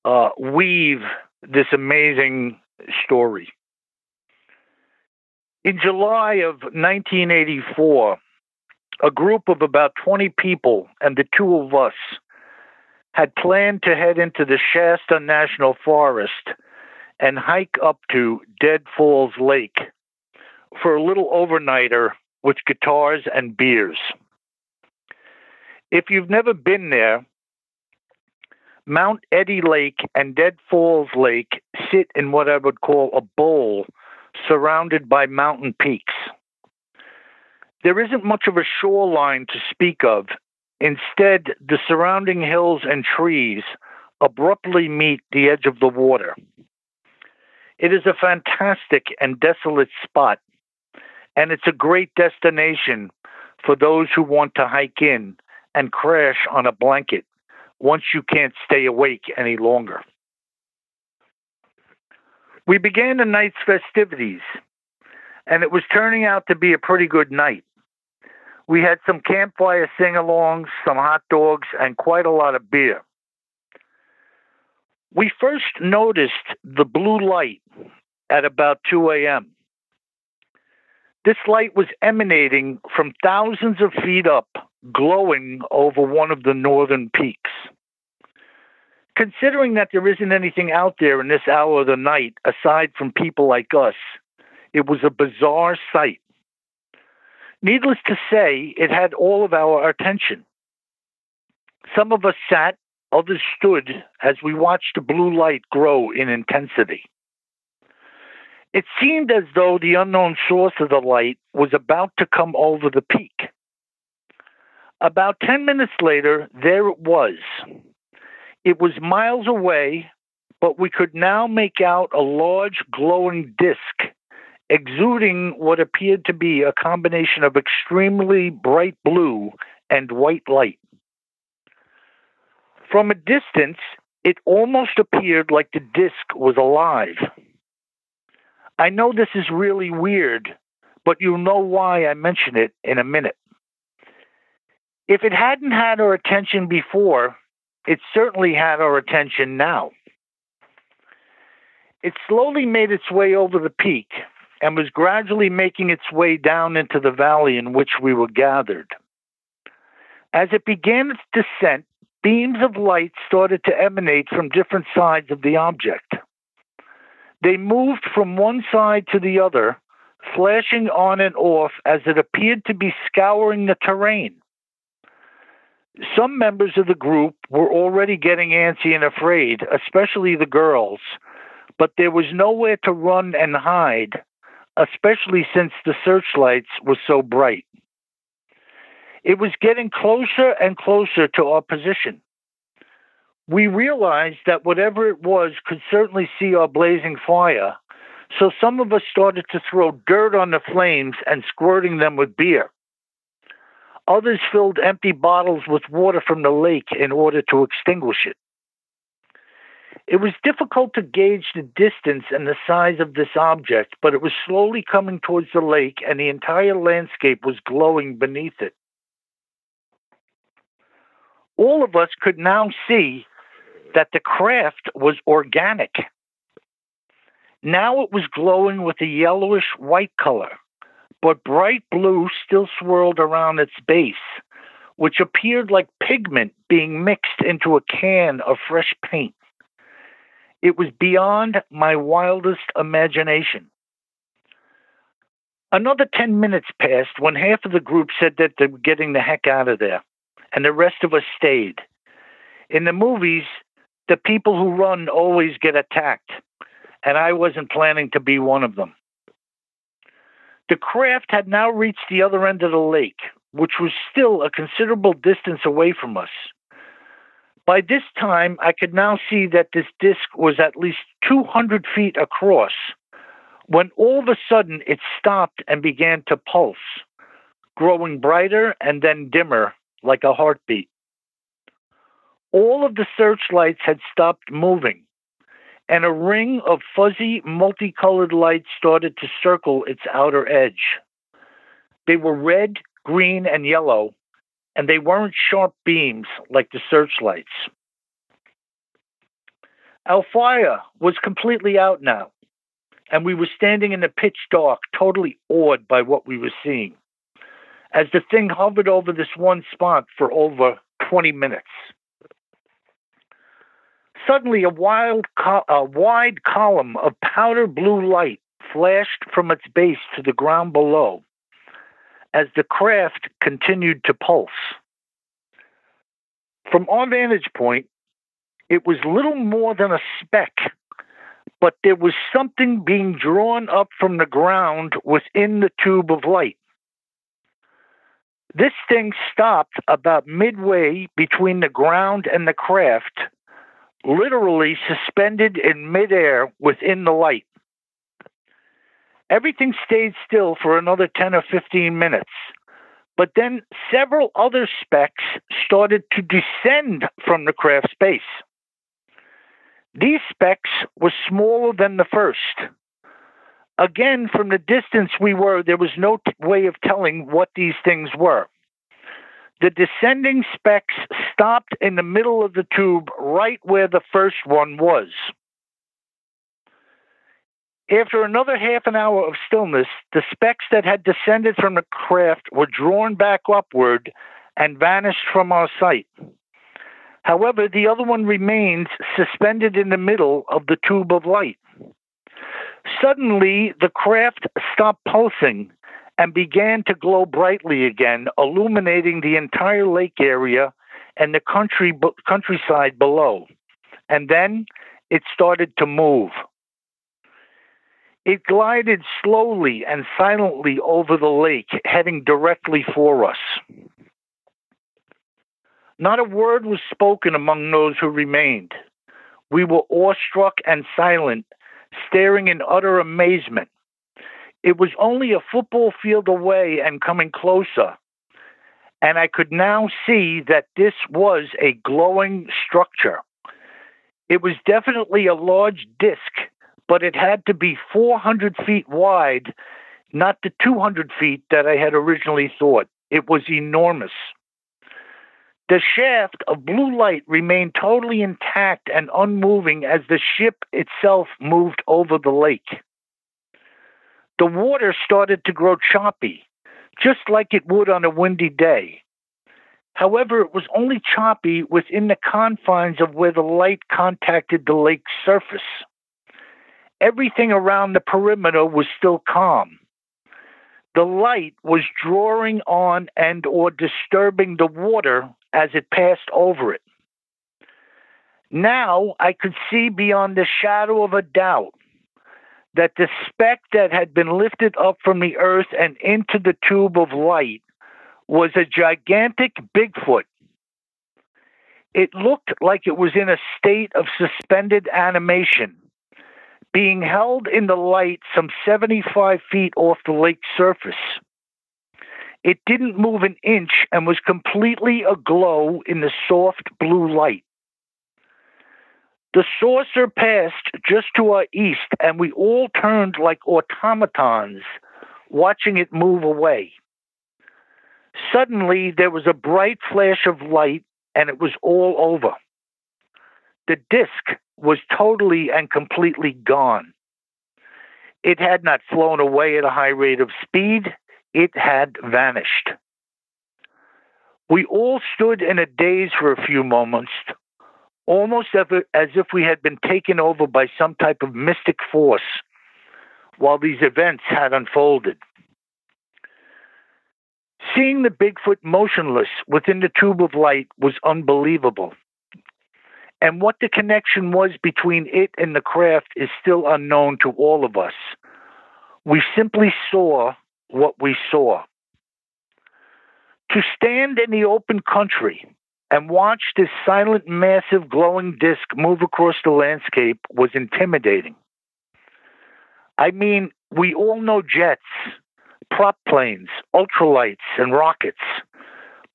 C: uh, weave this amazing story. In July of 1984, a group of about 20 people and the two of us had planned to head into the Shasta National Forest and hike up to Dead Falls Lake for a little overnighter with guitars and beers. If you've never been there, Mount Eddy Lake and Dead Falls Lake sit in what I would call a bowl surrounded by mountain peaks. There isn't much of a shoreline to speak of. Instead, the surrounding hills and trees abruptly meet the edge of the water. It is a fantastic and desolate spot, and it's a great destination for those who want to hike in and crash on a blanket once you can't stay awake any longer. We began the night's festivities, and it was turning out to be a pretty good night. We had some campfire sing alongs, some hot dogs, and quite a lot of beer. We first noticed the blue light at about 2 a.m. This light was emanating from thousands of feet up, glowing over one of the northern peaks. Considering that there isn't anything out there in this hour of the night aside from people like us, it was a bizarre sight. Needless to say, it had all of our attention. Some of us sat, others stood as we watched the blue light grow in intensity. It seemed as though the unknown source of the light was about to come over the peak. About 10 minutes later, there it was. It was miles away, but we could now make out a large glowing disk exuding what appeared to be a combination of extremely bright blue and white light. From a distance, it almost appeared like the disk was alive. I know this is really weird, but you'll know why I mention it in a minute. If it hadn't had our attention before, it certainly had our attention now. It slowly made its way over the peak and was gradually making its way down into the valley in which we were gathered. As it began its descent, beams of light started to emanate from different sides of the object. They moved from one side to the other, flashing on and off as it appeared to be scouring the terrain. Some members of the group were already getting antsy and afraid, especially the girls, but there was nowhere to run and hide, especially since the searchlights were so bright. It was getting closer and closer to our position. We realized that whatever it was could certainly see our blazing fire, so some of us started to throw dirt on the flames and squirting them with beer. Others filled empty bottles with water from the lake in order to extinguish it. It was difficult to gauge the distance and the size of this object, but it was slowly coming towards the lake, and the entire landscape was glowing beneath it. All of us could now see that the craft was organic. Now it was glowing with a yellowish white color but bright blue still swirled around its base, which appeared like pigment being mixed into a can of fresh paint. It was beyond my wildest imagination. Another 10 minutes passed when half of the group said that they were getting the heck out of there, and the rest of us stayed. In the movies, the people who run always get attacked, and I wasn't planning to be one of them. The craft had now reached the other end of the lake, which was still a considerable distance away from us. By this time, I could now see that this disk was at least 200 feet across, when all of a sudden it stopped and began to pulse, growing brighter and then dimmer like a heartbeat. All of the searchlights had stopped moving, and a ring of fuzzy, multicolored lights started to circle its outer edge. They were red, green, and yellow, and they weren't sharp beams like the searchlights. Our fire was completely out now, and we were standing in the pitch dark, totally awed by what we were seeing, as the thing hovered over this one spot for over 20 minutes. Suddenly, a, wild co- a wide column of powder blue light flashed from its base to the ground below as the craft continued to pulse. From our vantage point, it was little more than a speck, but there was something being drawn up from the ground within the tube of light. This thing stopped about midway between the ground and the craft, literally suspended in midair within the light. Everything stayed still for another 10 or 15 minutes. But then several other specks started to descend from the craft space. These specks were smaller than the first. Again, from the distance we were, there was no t- way of telling what these things were. The descending specks stopped in the middle of the tube right where the first one was. After another half an hour of stillness, the specks that had descended from the craft were drawn back upward and vanished from our sight. However, the other one remains suspended in the middle of the tube of light. Suddenly, the craft stopped pulsing and began to glow brightly again, illuminating the entire lake area and the country countryside below. And then it started to move. It glided slowly and silently over the lake, heading directly for us. Not a word was spoken among those who remained. We were awestruck and silent, staring in utter amazement. It was only a football field away and coming closer, and I could now see that this was a glowing structure. It was definitely a large disk but it had to be 400 feet wide, not the 200 feet that I had originally thought. It was enormous. The shaft of blue light remained totally intact and unmoving as the ship itself moved over the lake. The water started to grow choppy, just like it would on a windy day. However, it was only choppy within the confines of where the light contacted the lake's surface everything around the perimeter was still calm. The light was drawing on and or disturbing the water as it passed over it. Now I could see beyond the shadow of a doubt that the speck that had been lifted up from the earth and into the tube of light was a gigantic Bigfoot. It looked like it was in a state of suspended animation being held in the light some 75 feet off the lake surface. It didn't move an inch and was completely aglow in the soft blue light. The saucer passed just to our east, and we all turned like automatons, watching it move away. Suddenly, there was a bright flash of light, and it was all over. The disk was totally and completely gone. It had not flown away at a high rate of speed, it had vanished. We all stood in a daze for a few moments, almost as if we had been taken over by some type of mystic force while these events had unfolded. Seeing the Bigfoot motionless within the tube of light was unbelievable. And what the connection was between it and the craft is still unknown to all of us. We simply saw what we saw. To stand in the open country and watch this silent, massive, glowing disk move across the landscape was intimidating. I mean, we all know jets, prop planes, ultralights, and rockets.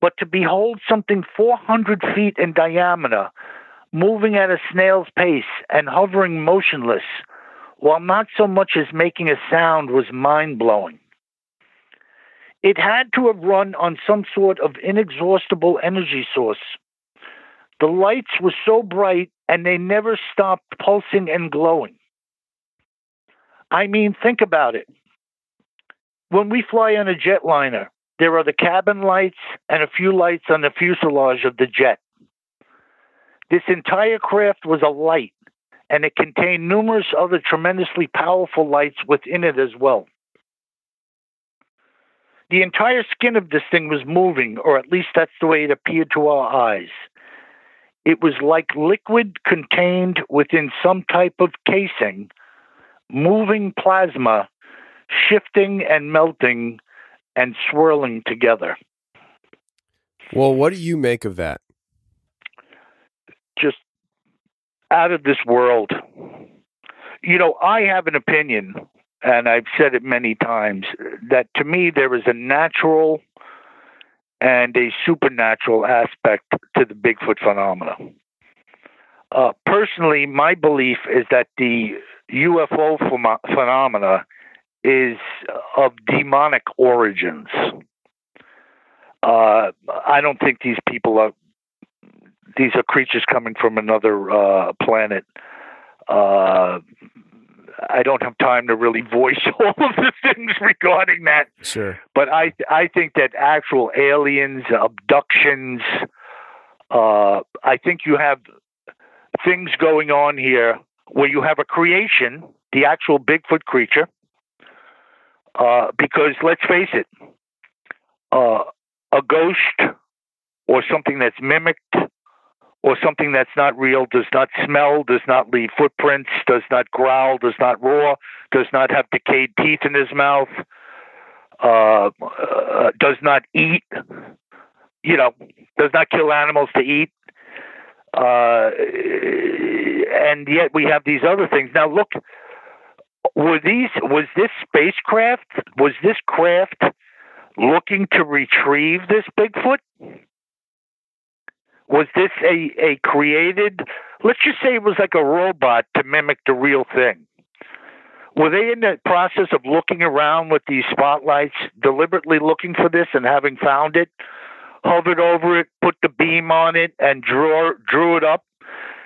C: But to behold something 400 feet in diameter, moving at a snail's pace and hovering motionless, while not so much as making a sound, was mind blowing. It had to have run on some sort of inexhaustible energy source. The lights were so bright and they never stopped pulsing and glowing. I mean, think about it. When we fly on a jetliner, there are the cabin lights and a few lights on the fuselage of the jet. This entire craft was a light, and it contained numerous other tremendously powerful lights within it as well. The entire skin of this thing was moving, or at least that's the way it appeared to our eyes. It was like liquid contained within some type of casing, moving plasma, shifting and melting and swirling together.
A: Well, what do you make of that?
C: Just out of this world. You know, I have an opinion, and I've said it many times, that to me there is a natural and a supernatural aspect to the Bigfoot phenomena. Uh, personally, my belief is that the UFO phem- phenomena is of demonic origins. Uh, I don't think these people are. These are creatures coming from another uh, planet. Uh, I don't have time to really voice (laughs) all of the things regarding that.
A: Sure.
C: But I I think that actual aliens, abductions. Uh, I think you have things going on here where you have a creation, the actual Bigfoot creature. Uh, because let's face it, uh, a ghost or something that's mimicked or something that's not real does not smell, does not leave footprints, does not growl, does not roar, does not have decayed teeth in his mouth, uh, uh, does not eat, you know, does not kill animals to eat. Uh, and yet we have these other things. Now, look, were these was this spacecraft was this craft looking to retrieve this Bigfoot? Was this a, a created let's just say it was like a robot to mimic the real thing? Were they in the process of looking around with these spotlights, deliberately looking for this and having found it, hovered over it, put the beam on it, and drew drew it up?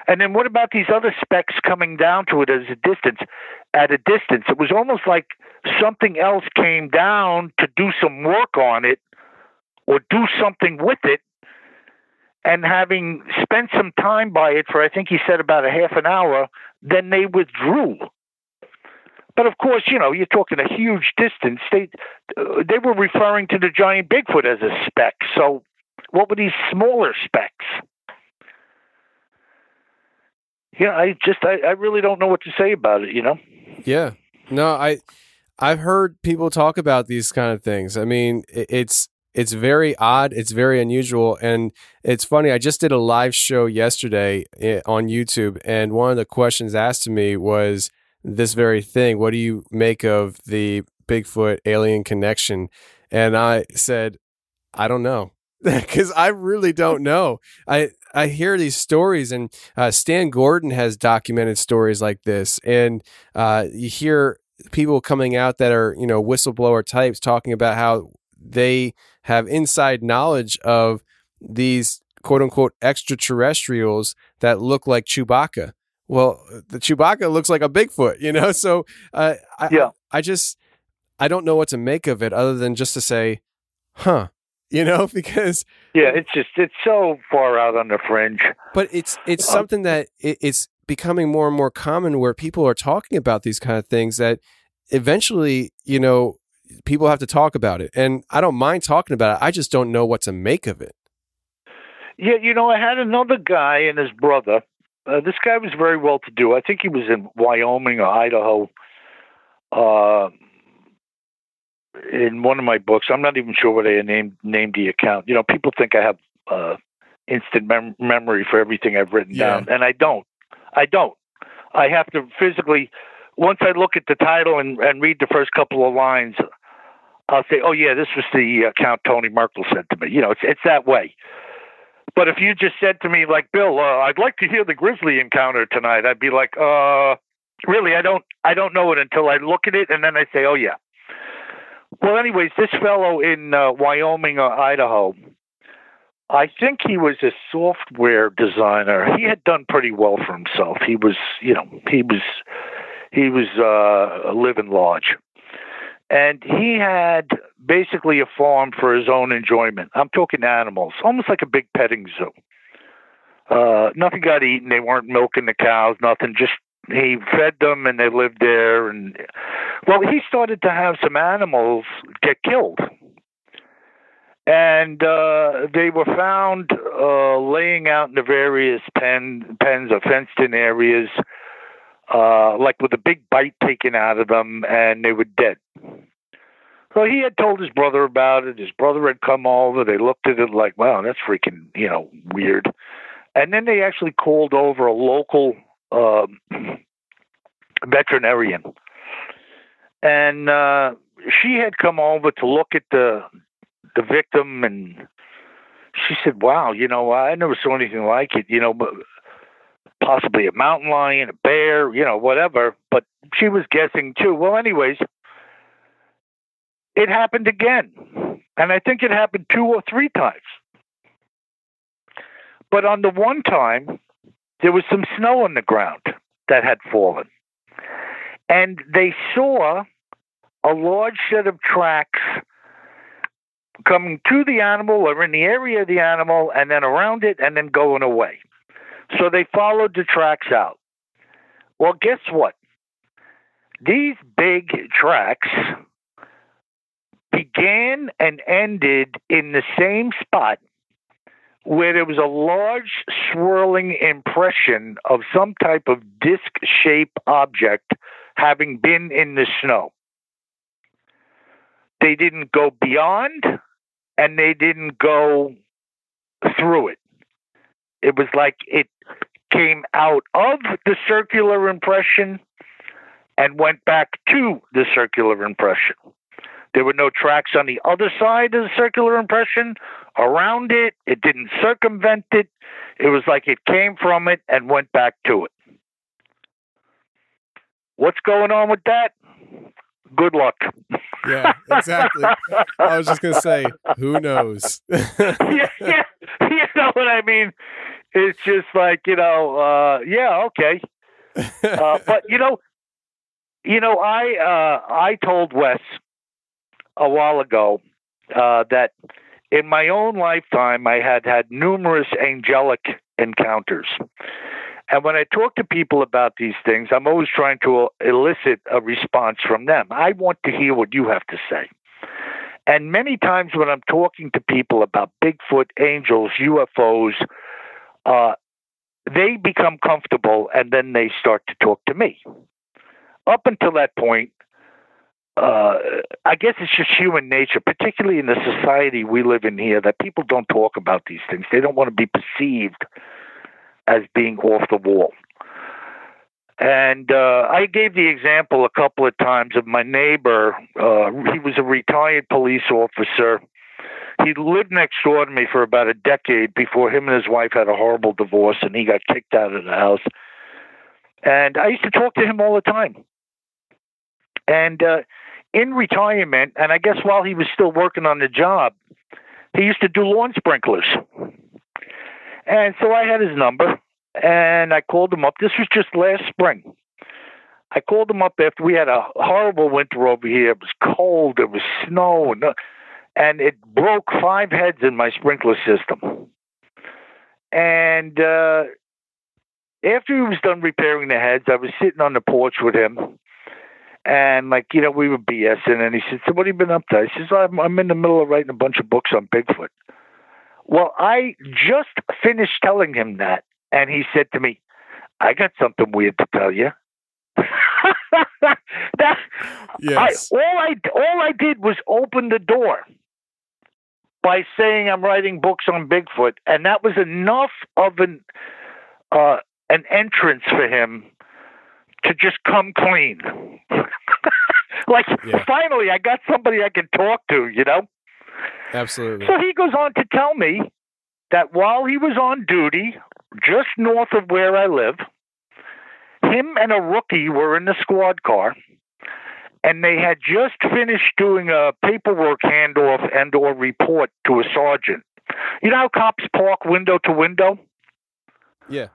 C: And then what about these other specks coming down to it as a distance? At a distance, it was almost like something else came down to do some work on it or do something with it. And having spent some time by it for, I think he said about a half an hour, then they withdrew. But of course, you know, you're talking a huge distance. They uh, they were referring to the giant Bigfoot as a speck. So, what were these smaller specks? yeah, I just I, I really don't know what to say about it, you know.
A: Yeah. No, I I've heard people talk about these kind of things. I mean, it, it's it's very odd, it's very unusual and it's funny. I just did a live show yesterday eh, on YouTube and one of the questions asked to me was this very thing. What do you make of the Bigfoot alien connection? And I said, I don't know. (laughs) Because I really don't know. I I hear these stories, and uh, Stan Gordon has documented stories like this, and uh, you hear people coming out that are you know whistleblower types talking about how they have inside knowledge of these quote unquote extraterrestrials that look like Chewbacca. Well, the Chewbacca looks like a Bigfoot, you know. (laughs) So uh, I,
C: yeah.
A: I just I don't know what to make of it other than just to say, huh, you know, (laughs) because
C: yeah, it's just it's so far out on the fringe.
A: But it's it's something that it, it's becoming more and more common where people are talking about these kind of things that eventually, you know, people have to talk about it. And I don't mind talking about it. I just don't know what to make of it.
C: Yeah, you know, I had another guy and his brother uh, this guy was very well to do. I think he was in Wyoming or Idaho. Uh, in one of my books, I'm not even sure what I named named the account. You know, people think I have uh, instant mem- memory for everything I've written
A: Yeah.
C: down, and I don't. I don't. I have to physically. Once I look at the title and, and read the first couple of lines, I'll say, "Oh yeah, this was the account Tony Merkel sent to me." You know, it's it's that way. But if you just said to me, like Bill, uh, I'd like to hear the Grizzly encounter tonight, I'd be like, uh, really, I don't, I don't know it until I look at it, and then I say, oh yeah. Well, anyways, this fellow in uh, Wyoming or Idaho, I think he was a software designer. He had done pretty well for himself. He was, you know, he was, he was uh, living large, and he had basically a farm for his own enjoyment. I'm talking animals, almost like a big petting zoo. Uh, nothing got eaten. They weren't milking the cows. Nothing. Just he fed them, and they lived there. And well, he started to have some animals get killed, and uh, they were found uh, laying out in the various pen pens or fenced-in areas, uh, like with a big bite taken out of them, and they were dead. So he had told his brother about it. His brother had come over. They looked at it like, wow, that's freaking, you know, weird. And then they actually called over a local um, veterinarian. And uh, she had come over to look at the the victim, and she said, "Wow, you know, I never saw anything like it. You know, but possibly a mountain lion, a bear, you know, whatever." But she was guessing too. Well, anyways, it happened again. And I think it happened two or three times. But on the one time, there was some snow on the ground that had fallen. And they saw a large set of tracks coming to the animal or in the area of the animal and then around it and then going away. So they followed the tracks out. Well, guess what? These big tracks began and ended in the same spot where there was a large swirling impression of some type of disc shaped object having been in the snow. They didn't go beyond and they didn't go through it. It was like it came out of the circular impression and went back to the circular impression. There were no tracks on the other side of the circular impression, around it. It didn't circumvent it. It was like it came from it and went back to it. What's going on with that? Good luck.
A: Yeah, exactly. I was just gonna say, who knows? (laughs)
C: yeah, yeah, you know what I mean. It's just like you know, uh, yeah, okay. Uh, (laughs) but you know, you know, I uh, I told Wes a while ago uh, that in my own lifetime I had had numerous angelic encounters. And when I talk to people about these things, I'm always trying to elicit a response from them. I want to hear what you have to say. And many times when I'm talking to people about Bigfoot, angels, UFOs, uh, they become comfortable and then they start to talk to me. Up until that point, uh, I guess it's just human nature, particularly in the society we live in here, that people don't talk about these things. They don't want to be perceived as being off the wall. And uh, I gave the example a couple of times of my neighbor. Uh, he was a retired police officer. He lived next door to me for about a decade before him and his wife had a horrible divorce, and he got kicked out of the house. And I used to talk to him all the time. And uh, in retirement, and I guess while he was still working on the job, he used to do lawn sprinklers. And so I had his number and I called him up. This was just last spring. I called him up after we had a horrible winter over here. It was cold, there was snow, and, and it broke five heads in my sprinkler system. And uh, after he was done repairing the heads, I was sitting on the porch with him. And like you know, we were BSing, and he said, "So what have you been up to?" I says, "I'm, I'm in the middle of writing a bunch of books on Bigfoot." Well, I just finished telling him that, and he said to me, I got something weird to tell you. (laughs) that
A: Yes.
C: I, all I all I did was open the door by saying I'm writing books on Bigfoot, and that was enough of an uh, an entrance for him to just come clean. (laughs) like
A: Yeah.
C: finally, I got somebody I can talk to. You know.
A: Absolutely.
C: So he goes on to tell me that while he was on duty just north of where I live, him and a rookie were in the squad car and they had just finished doing a paperwork handoff and or report to a sergeant. You know how cops park window to window?
A: Yeah.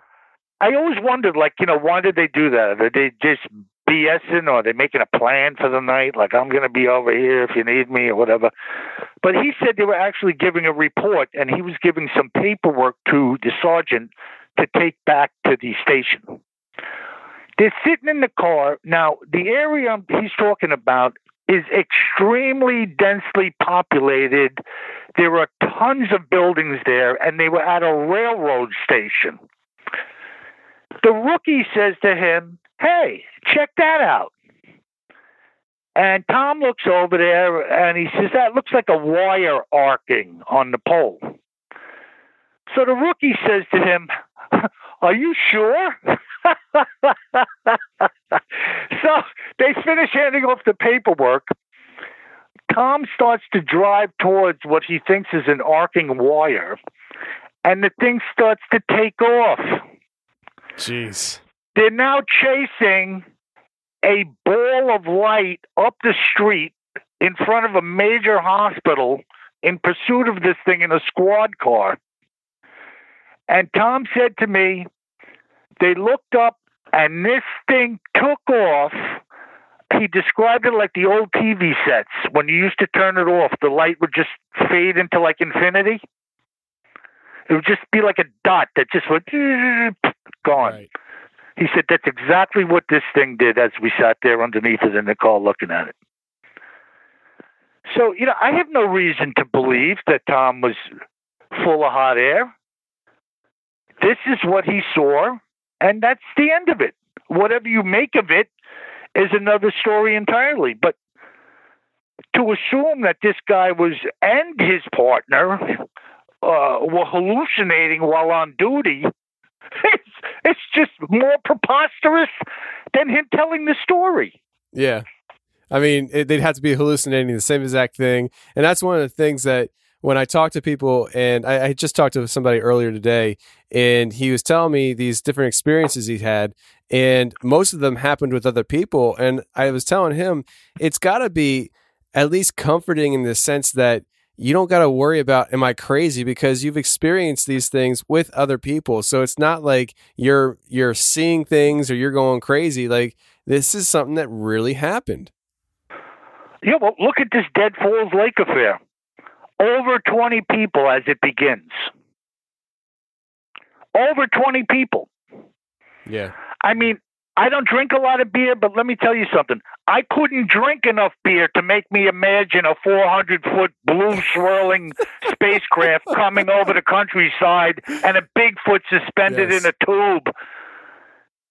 C: I always wondered, like, you know, why did they do that? Are they just BSing or they're making a plan for the night? Like, I'm going to be over here if you need me or whatever. But he said they were actually giving a report and he was giving some paperwork to the sergeant to take back to the station. They're sitting in the car. Now, the area he's talking about is extremely densely populated. There are tons of buildings there, and they were at a railroad station. The rookie says to him, Hey, check that out. And Tom looks over there and he says, That looks like a wire arcing on the pole. So the rookie says to him, (laughs) Are you sure? (laughs) so they finish handing off the paperwork. Tom starts to drive towards what he thinks is an arcing wire, and the thing starts to take off.
A: Jeez.
C: They're now chasing a ball of light up the street in front of a major hospital in pursuit of this thing in a squad car. And Tom said to me, they looked up and this thing took off. He described it like the old TV sets. When you used to turn it off, the light would just fade into like infinity. It would just be like a dot that just went (laughs) gone.
A: Right.
C: He said that's exactly what this thing did as we sat there underneath it in the car looking at it. So, you know, I have no reason to believe that Tom was full of hot air. This is what he saw, and that's the end of it. Whatever you make of it is another story entirely. But to assume that this guy was and his partner uh, were hallucinating while on duty, (laughs) it's, just more preposterous than him telling the story.
A: Yeah. I mean, it, they'd have to be hallucinating the same exact thing. And that's one of the things that when I talk to people, and I, I just talked to somebody earlier today, and he was telling me these different experiences he had, and most of them happened with other people. And I was telling him it's got to be at least comforting in the sense that you don't got to worry about am I crazy because you've experienced these things with other people. So it's not like you're you're seeing things or you're going crazy. Like this is something that really happened.
C: Yeah, well, look at this Dead Falls Lake affair. Over 20 people as it begins. Over 20 people.
A: Yeah.
C: I mean, I don't drink a lot of beer, but let me tell you something. I couldn't drink enough beer to make me imagine a 400 foot blue swirling spacecraft (laughs) coming over the countryside and a Bigfoot suspended
A: Yes.
C: in a tube.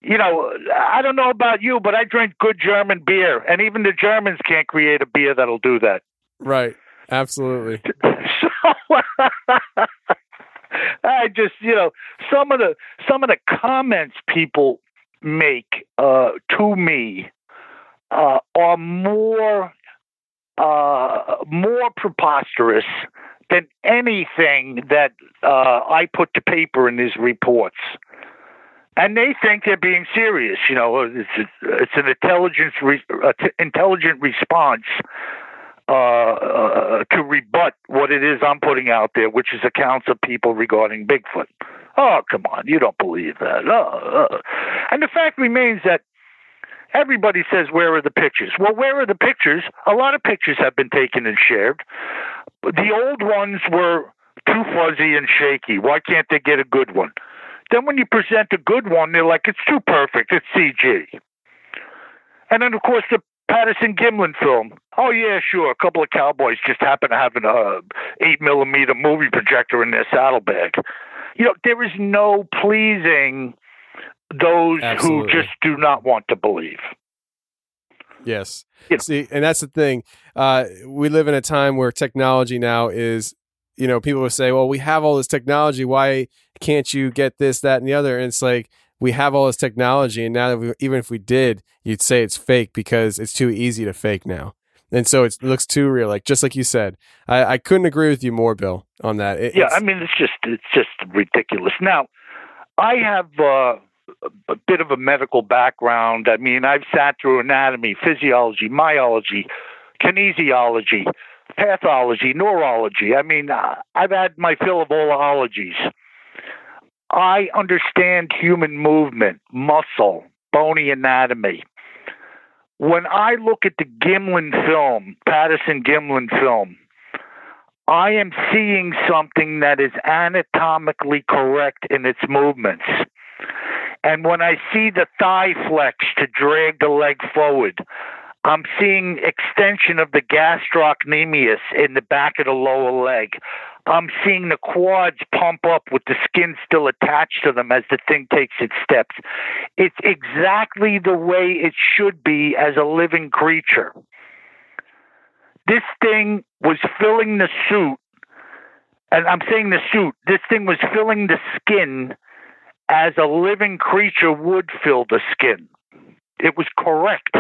C: You know, I don't know about you, but I drink good German beer, and even the Germans can't create a beer that'll do that.
A: Right. Absolutely. (laughs)
C: so (laughs) I just you know some of the some of the comments people make uh, to me uh, are more uh, more preposterous than anything that uh, I put to paper in these reports. And they think they're being serious. You know, it's it's an intelligence re- uh, intelligent response uh, uh, to rebut what it is I'm putting out there, which is accounts of people regarding Bigfoot. Oh, come on, you don't believe that. Oh, uh. And the fact remains that everybody says, Where are the pictures? Well, where are the pictures? A lot of pictures have been taken and shared. The old ones were too fuzzy and shaky. Why can't they get a good one? Then when you present a good one, they're like, It's too perfect. It's CG. And then, of course, the Patterson Gimlin film. Oh yeah, sure. A couple of cowboys just happen to have an uh, eight millimeter movie projector in their saddlebag. You know, there is no pleasing those
A: Absolutely.
C: who just do not want to believe.
A: Yes.
C: You know.
A: See, and that's the thing. Uh, we live in a time where technology now is, you know, people will say, well, we have all this technology. Why can't you get this, that, and the other? And it's like, we have all this technology. And now that we, even if we did, you'd say it's fake because it's too easy to fake now. And so it looks too real. Like, just like you said, I, I couldn't agree with you more, Bill, on that. It-
C: yeah, I mean, it's just it's just ridiculous. Now, I have uh, a bit of a medical background. I mean, I've sat through anatomy, physiology, myology, kinesiology, pathology, neurology. I mean, uh, I've had my fill of all ologies. I understand human movement, muscle, bony anatomy. When I look at the Gimlin film, Patterson Gimlin film, I am seeing something that is anatomically correct in its movements. And when I see the thigh flex to drag the leg forward, I'm seeing extension of the gastrocnemius in the back of the lower leg. I'm seeing the quads pump up with the skin still attached to them as the thing takes its steps. It's exactly the way it should be as a living creature. This thing was filling the suit, and I'm saying the suit, this thing was filling the skin as a living creature would fill the skin. It was correct.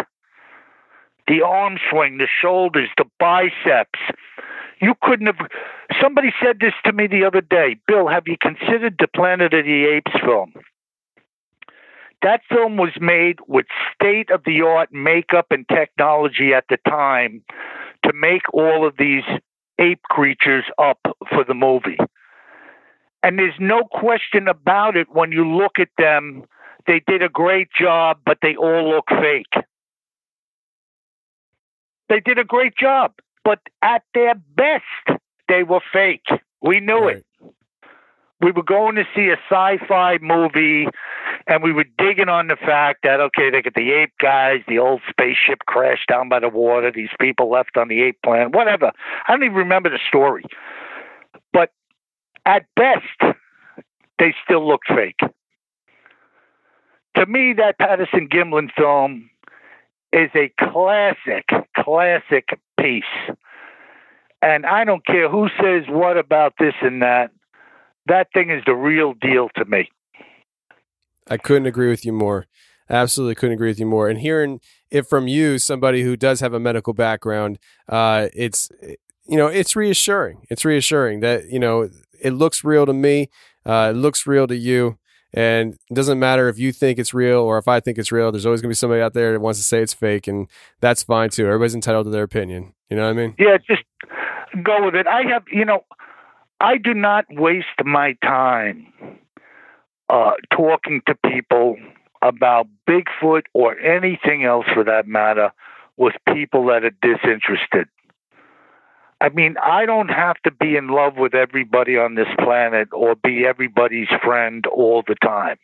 C: The arm swing, the shoulders, the biceps. You couldn't have. Somebody said this to me the other day. Bill, have you considered the Planet of the Apes film? That film was made with state of the art makeup and technology at the time to make all of these ape creatures up for the movie. And there's no question about it when you look at them. They did a great job, but they all look fake. They did a great job, but at their best, they were fake. We knew it. We were going to see a sci fi movie, and we were digging on the fact that, okay, they got the ape guys, the old spaceship crashed down by the water, these people left on the ape planet, whatever. I don't even remember the story. But at best, they still look fake. To me, that Patterson Gimlin film is a classic, classic piece. And I don't care who says what about this and that. That thing is the real deal to me.
A: I couldn't agree with you more. Absolutely couldn't agree with you more. And hearing it from you, somebody who does have a medical background, uh, it's you know it's reassuring. It's reassuring that you know it looks real to me. Uh, it looks real to you. And it doesn't matter if you think it's real or if I think it's real. There's always gonna be somebody out there that wants to say it's fake, and that's fine too. Everybody's entitled to their opinion. You know what I mean?
C: Yeah, just go with it. I have, you know, I do not waste my time uh, talking to people about Bigfoot or anything else for that matter with people that are disinterested. I mean, I don't have to be in love with everybody on this planet or be everybody's friend all the time.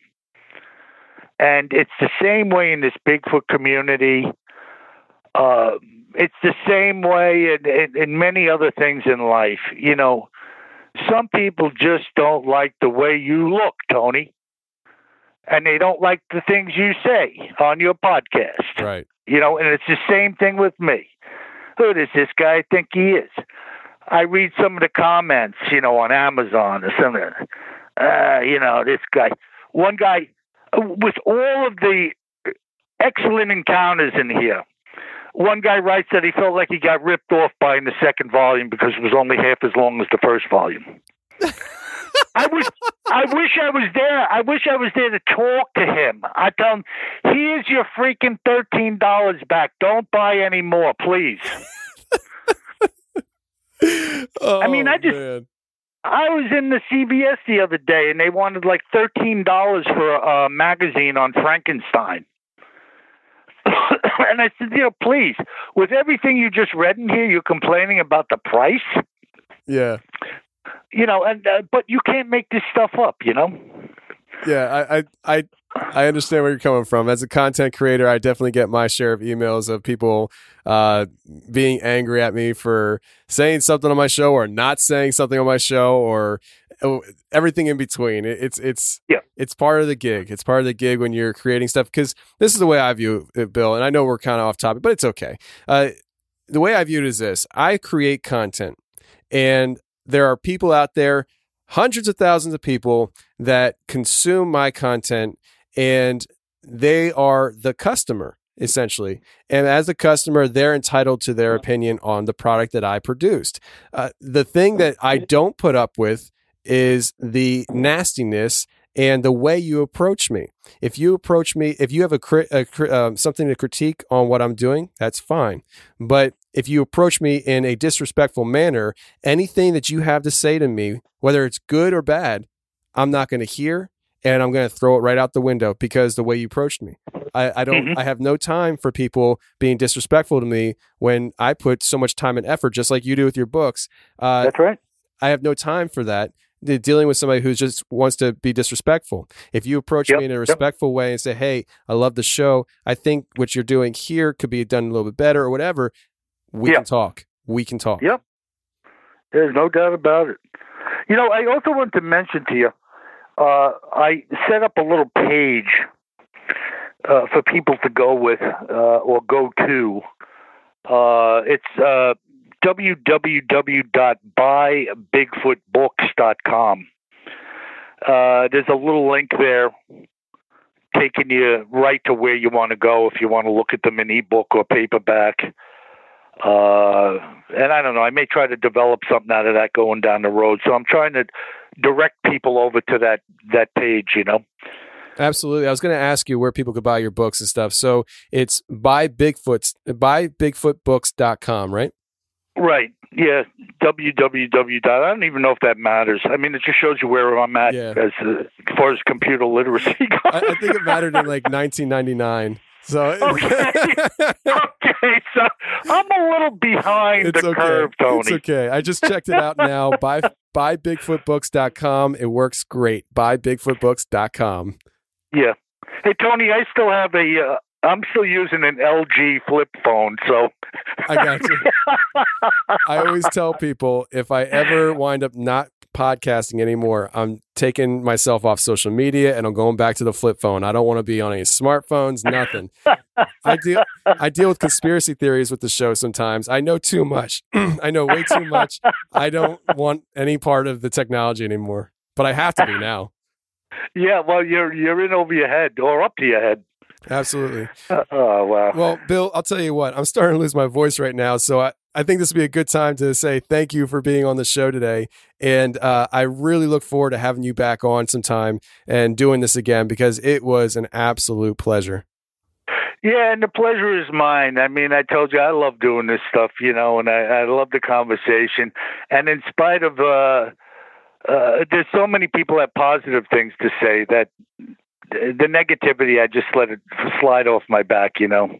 C: And it's the same way in this Bigfoot community. Uh, it's the same way in, in, in many other things in life. You know, some people just don't like the way you look, Tony, and they don't like the things you say on your podcast.
A: Right.
C: You know, and it's the same thing with me. Who does this guy think he is? I read some of the comments, you know, on Amazon or something. Uh, you know, this guy. One guy uh, with all of the excellent encounters in here. One guy writes that he felt like he got ripped off by in the second volume because it was only half as long as the first volume. (laughs) I wish I wish I was there. I wish I was there to talk to him. I tell him, here's your freaking thirteen dollars back. Don't buy any more, please. (laughs) I mean, I oh, just
A: Oh, man.
C: I was in the CVS the other day, and they wanted like thirteen dollars for a, a magazine on Frankenstein. (coughs) and I said, you know, please, with everything you just read in here, you're complaining about the price.
A: Yeah.
C: You know, and uh, but you can't make this stuff up. You know.
A: Yeah, I, I, I, understand where you're coming from. As a content creator, I definitely get my share of emails of people uh, being angry at me for saying something on my show or not saying something on my show or oh, everything in between. It's it's
C: Yeah.
A: it's part of the gig. It's part of the gig when you're creating stuff. Because this is the way I view it, Bill. And I know we're kind of off topic, but it's okay. Uh, the way I view it is this: I create content, and there are people out there, hundreds of thousands of people that consume my content, and they are the customer essentially. And as a customer, they're entitled to their opinion on the product that I produced. Uh, the thing that I don't put up with is the nastiness and the way you approach me. If you approach me, if you have a, cri- a cri- um, something to critique on what I'm doing, that's fine. But if you approach me in a disrespectful manner, anything that you have to say to me, whether it's good or bad, I'm not going to hear and I'm going to throw it right out the window because the way you approached me. I, I don't.
C: Mhm.
A: I have no time for people being disrespectful to me when I put so much time and effort, just like you do with your books. Uh,
C: That's right.
A: I have no time for that. De- Dealing with somebody who just wants to be disrespectful. If you approach
C: Yep,
A: me in a
C: yep.
A: respectful way and say, "Hey, I love the show. I think what you're doing here could be done a little bit better," or whatever, we
C: Yeah.
A: can talk. We can talk.
C: Yep. There's no doubt about it. You know, I also want to mention to you, uh, I set up a little page uh, for people to go with uh, or go to. Uh, it's uh, www.buybigfootbooks.com. Uh, there's a little link there taking you right to where you want to go if you want to look at them in ebook or paperback. Uh, and I don't know. I may try to develop something out of that going down the road. So I'm trying to direct people over to that that page. You know.
A: Absolutely. I was going to ask you where people could buy your books and stuff. So it's buy Bigfoot's buy bigfootbooks.com, right?
C: Right. Yeah. www. dot- I don't even know if that matters. I mean, it just shows you where I'm at
A: Yeah.
C: as, uh, as far as computer literacy (laughs) goes.
A: I, I think it mattered in like 1999. So (laughs)
C: okay. okay. So I'm a little behind
A: it's
C: the
A: okay.
C: curve, Tony.
A: It's okay. I just checked it out now. (laughs) buy buy bigfootbooks.com. It works great. Buy bigfootbooks.com.
C: Yeah. Hey, Tony, I still have a. Uh, I'm still using an LG flip phone, so.
A: I got you. (laughs) I always tell people if I ever wind up not podcasting anymore, I'm taking myself off social media and I'm going back to the flip phone. I don't want to be on any smartphones, nothing. I deal I deal with conspiracy theories with the show sometimes. I know too much. (clears throat) I know way too much. I don't want any part of the technology anymore. But I have to be now.
C: Yeah, well, you're you're in over your head or up to your head.
A: Absolutely.
C: Oh wow.
A: Well, Bill, I'll tell you what, I'm starting to lose my voice right now. So I, I think this would be a good time to say thank you for being on the show today. And uh, I really look forward to having you back on sometime and doing this again because it was an absolute pleasure.
C: Yeah, and the pleasure is mine. I mean, I told you I love doing this stuff, you know, and I, I love the conversation. And in spite of, uh, uh, there's so many people have positive things to say that the negativity, I just let it slide off my back, you know.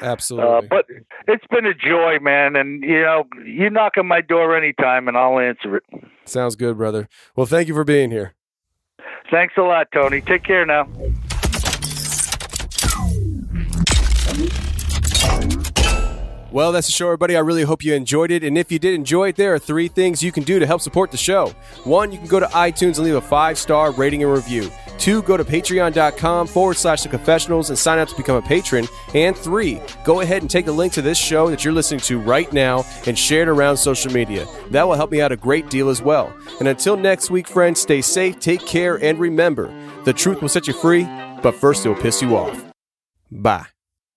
A: Absolutely.
C: Uh, but it's been a joy, man. And, you know, you knock on my door anytime and I'll answer it.
A: Sounds good, brother. Well, thank you for being here.
C: Thanks a lot, Tony. Take care now.
A: Well, that's the show, everybody. I really hope you enjoyed it. And if you did enjoy it, there are three things you can do to help support the show. One, you can go to iTunes and leave a five star rating and review. Two, go to patreon.com forward slash the confessionals and sign up to become a patron. And three, go ahead and take the link to this show that you're listening to right now and share it around social media. That will help me out a great deal as well. And until next week, friends, stay safe, take care, and remember the truth will set you free, but first it will piss you off. Bye.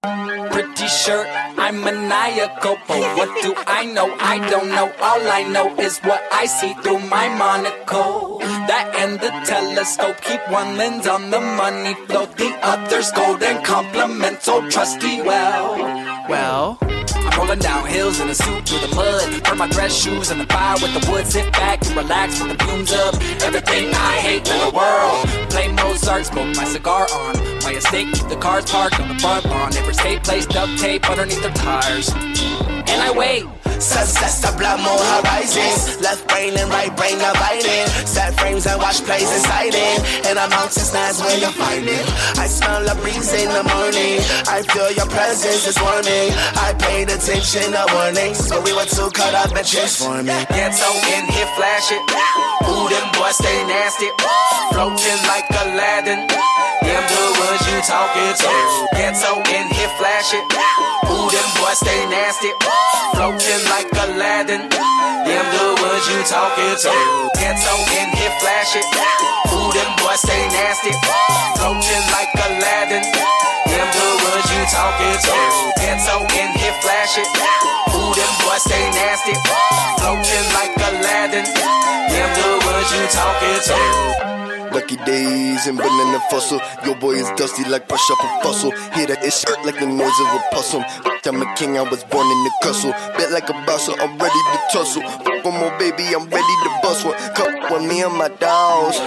D: Pretty sure I'm maniacal, but what do I know? I don't know. All I know is what I see through my monocle. That and the telescope keep one lens on the money float, the other's golden compliments old trusty well. Well, rolling down hills in a suit through the mud. Burn my dress shoes in the fire with the wood. Sit back and relax with the fumes up. everything I hate in the world. Play Mozart, smoke my cigar on. My estate, keep the cars parked on the front lawn. Neighbors hate place duct tape underneath their tires. And I wait
E: Success, the blood more horizons. Left brain and right brain dividing. Set frames and watch plays exciting. And the mountains, that's where you find it. I smell a breeze in the morning. I feel your presence is warming. I paid attention to warnings, but we were too caught up in transforming.
D: Ghetto in here, flash it. Ooh, them boys stay nasty. Floating like Aladdin. Them the ones you talking to. Ghetto in here, flash it. Ooh, them boys stay nasty. Floating like Aladdin. Them the ones you talking to. Ghetto in here, flash it. Ooh, them boys stay nasty. Floating like Aladdin. Them the ones you talking to. Ghetto in here, flash it. Ooh, them boys stay nasty. Floating like Aladdin. Them the ones you talking to.
F: Lucky days and banana fossil. Your boy is dusty like brush up a fossil. Hear that hurt like the noise of a possum. I'm a king, I was born in the castle. Bet like a bouncer, I'm ready to tussle. One more baby, I'm ready to bust one. With me and my dolls.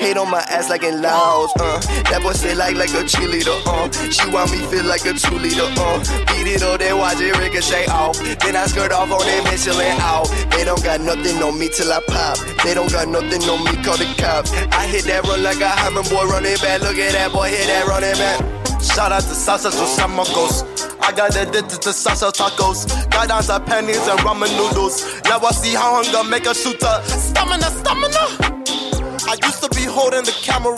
F: Hate on my ass like in Laos. Uh, that boy say like like a cheerleader. Uh, she want me feel like a two liter. Uh, beat it all, then watch it ricochet off. Then I skirt off on them Michelin out. They don't got nothing on me till I pop. They don't got nothing on me, call the cops. I hit that run like a Hyman boy running back. Look at that boy, hit that running back.
G: Shout out to Salsa Chamacos. I got addicted to salsa tacos. Got down to pennies and ramen noodles. Now I see how hunger make a shooter. Stamina, stamina. I used to be holding the camera.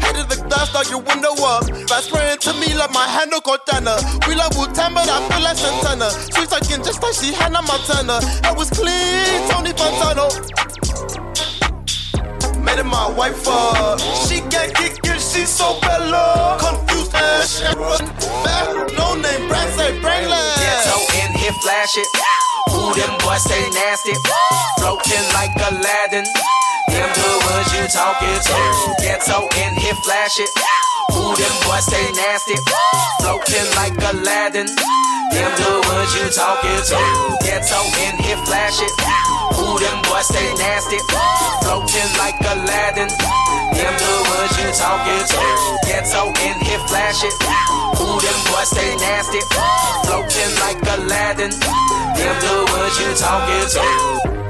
G: Hated the glass, like your window up. Fast spraying to me like my handle Cortana. We love Wu Tang, but I feel like Santana. Sweet talking just like she Hannah Montana. I was clean, Tony Fontano. Made it my wife up. She get kickin', she so bella. Confused ass shit. No name, brand say brainless.
D: Ghetto in here, flash it. Ooh, them boys stay nasty. Floating like Aladdin. Them the ones you talking to. Ghetto in here, flash it. Ooh, them boys stay nasty. Floating like Aladdin. Them the ones you talking to. Ghetto in here, flash it. Ooh, them boys stay nasty. Floating like Aladdin. Them the ones you talking to. Ghetto in here, flash it. Ooh, them boys stay nasty. Floating like Aladdin. Them the ones you talking to.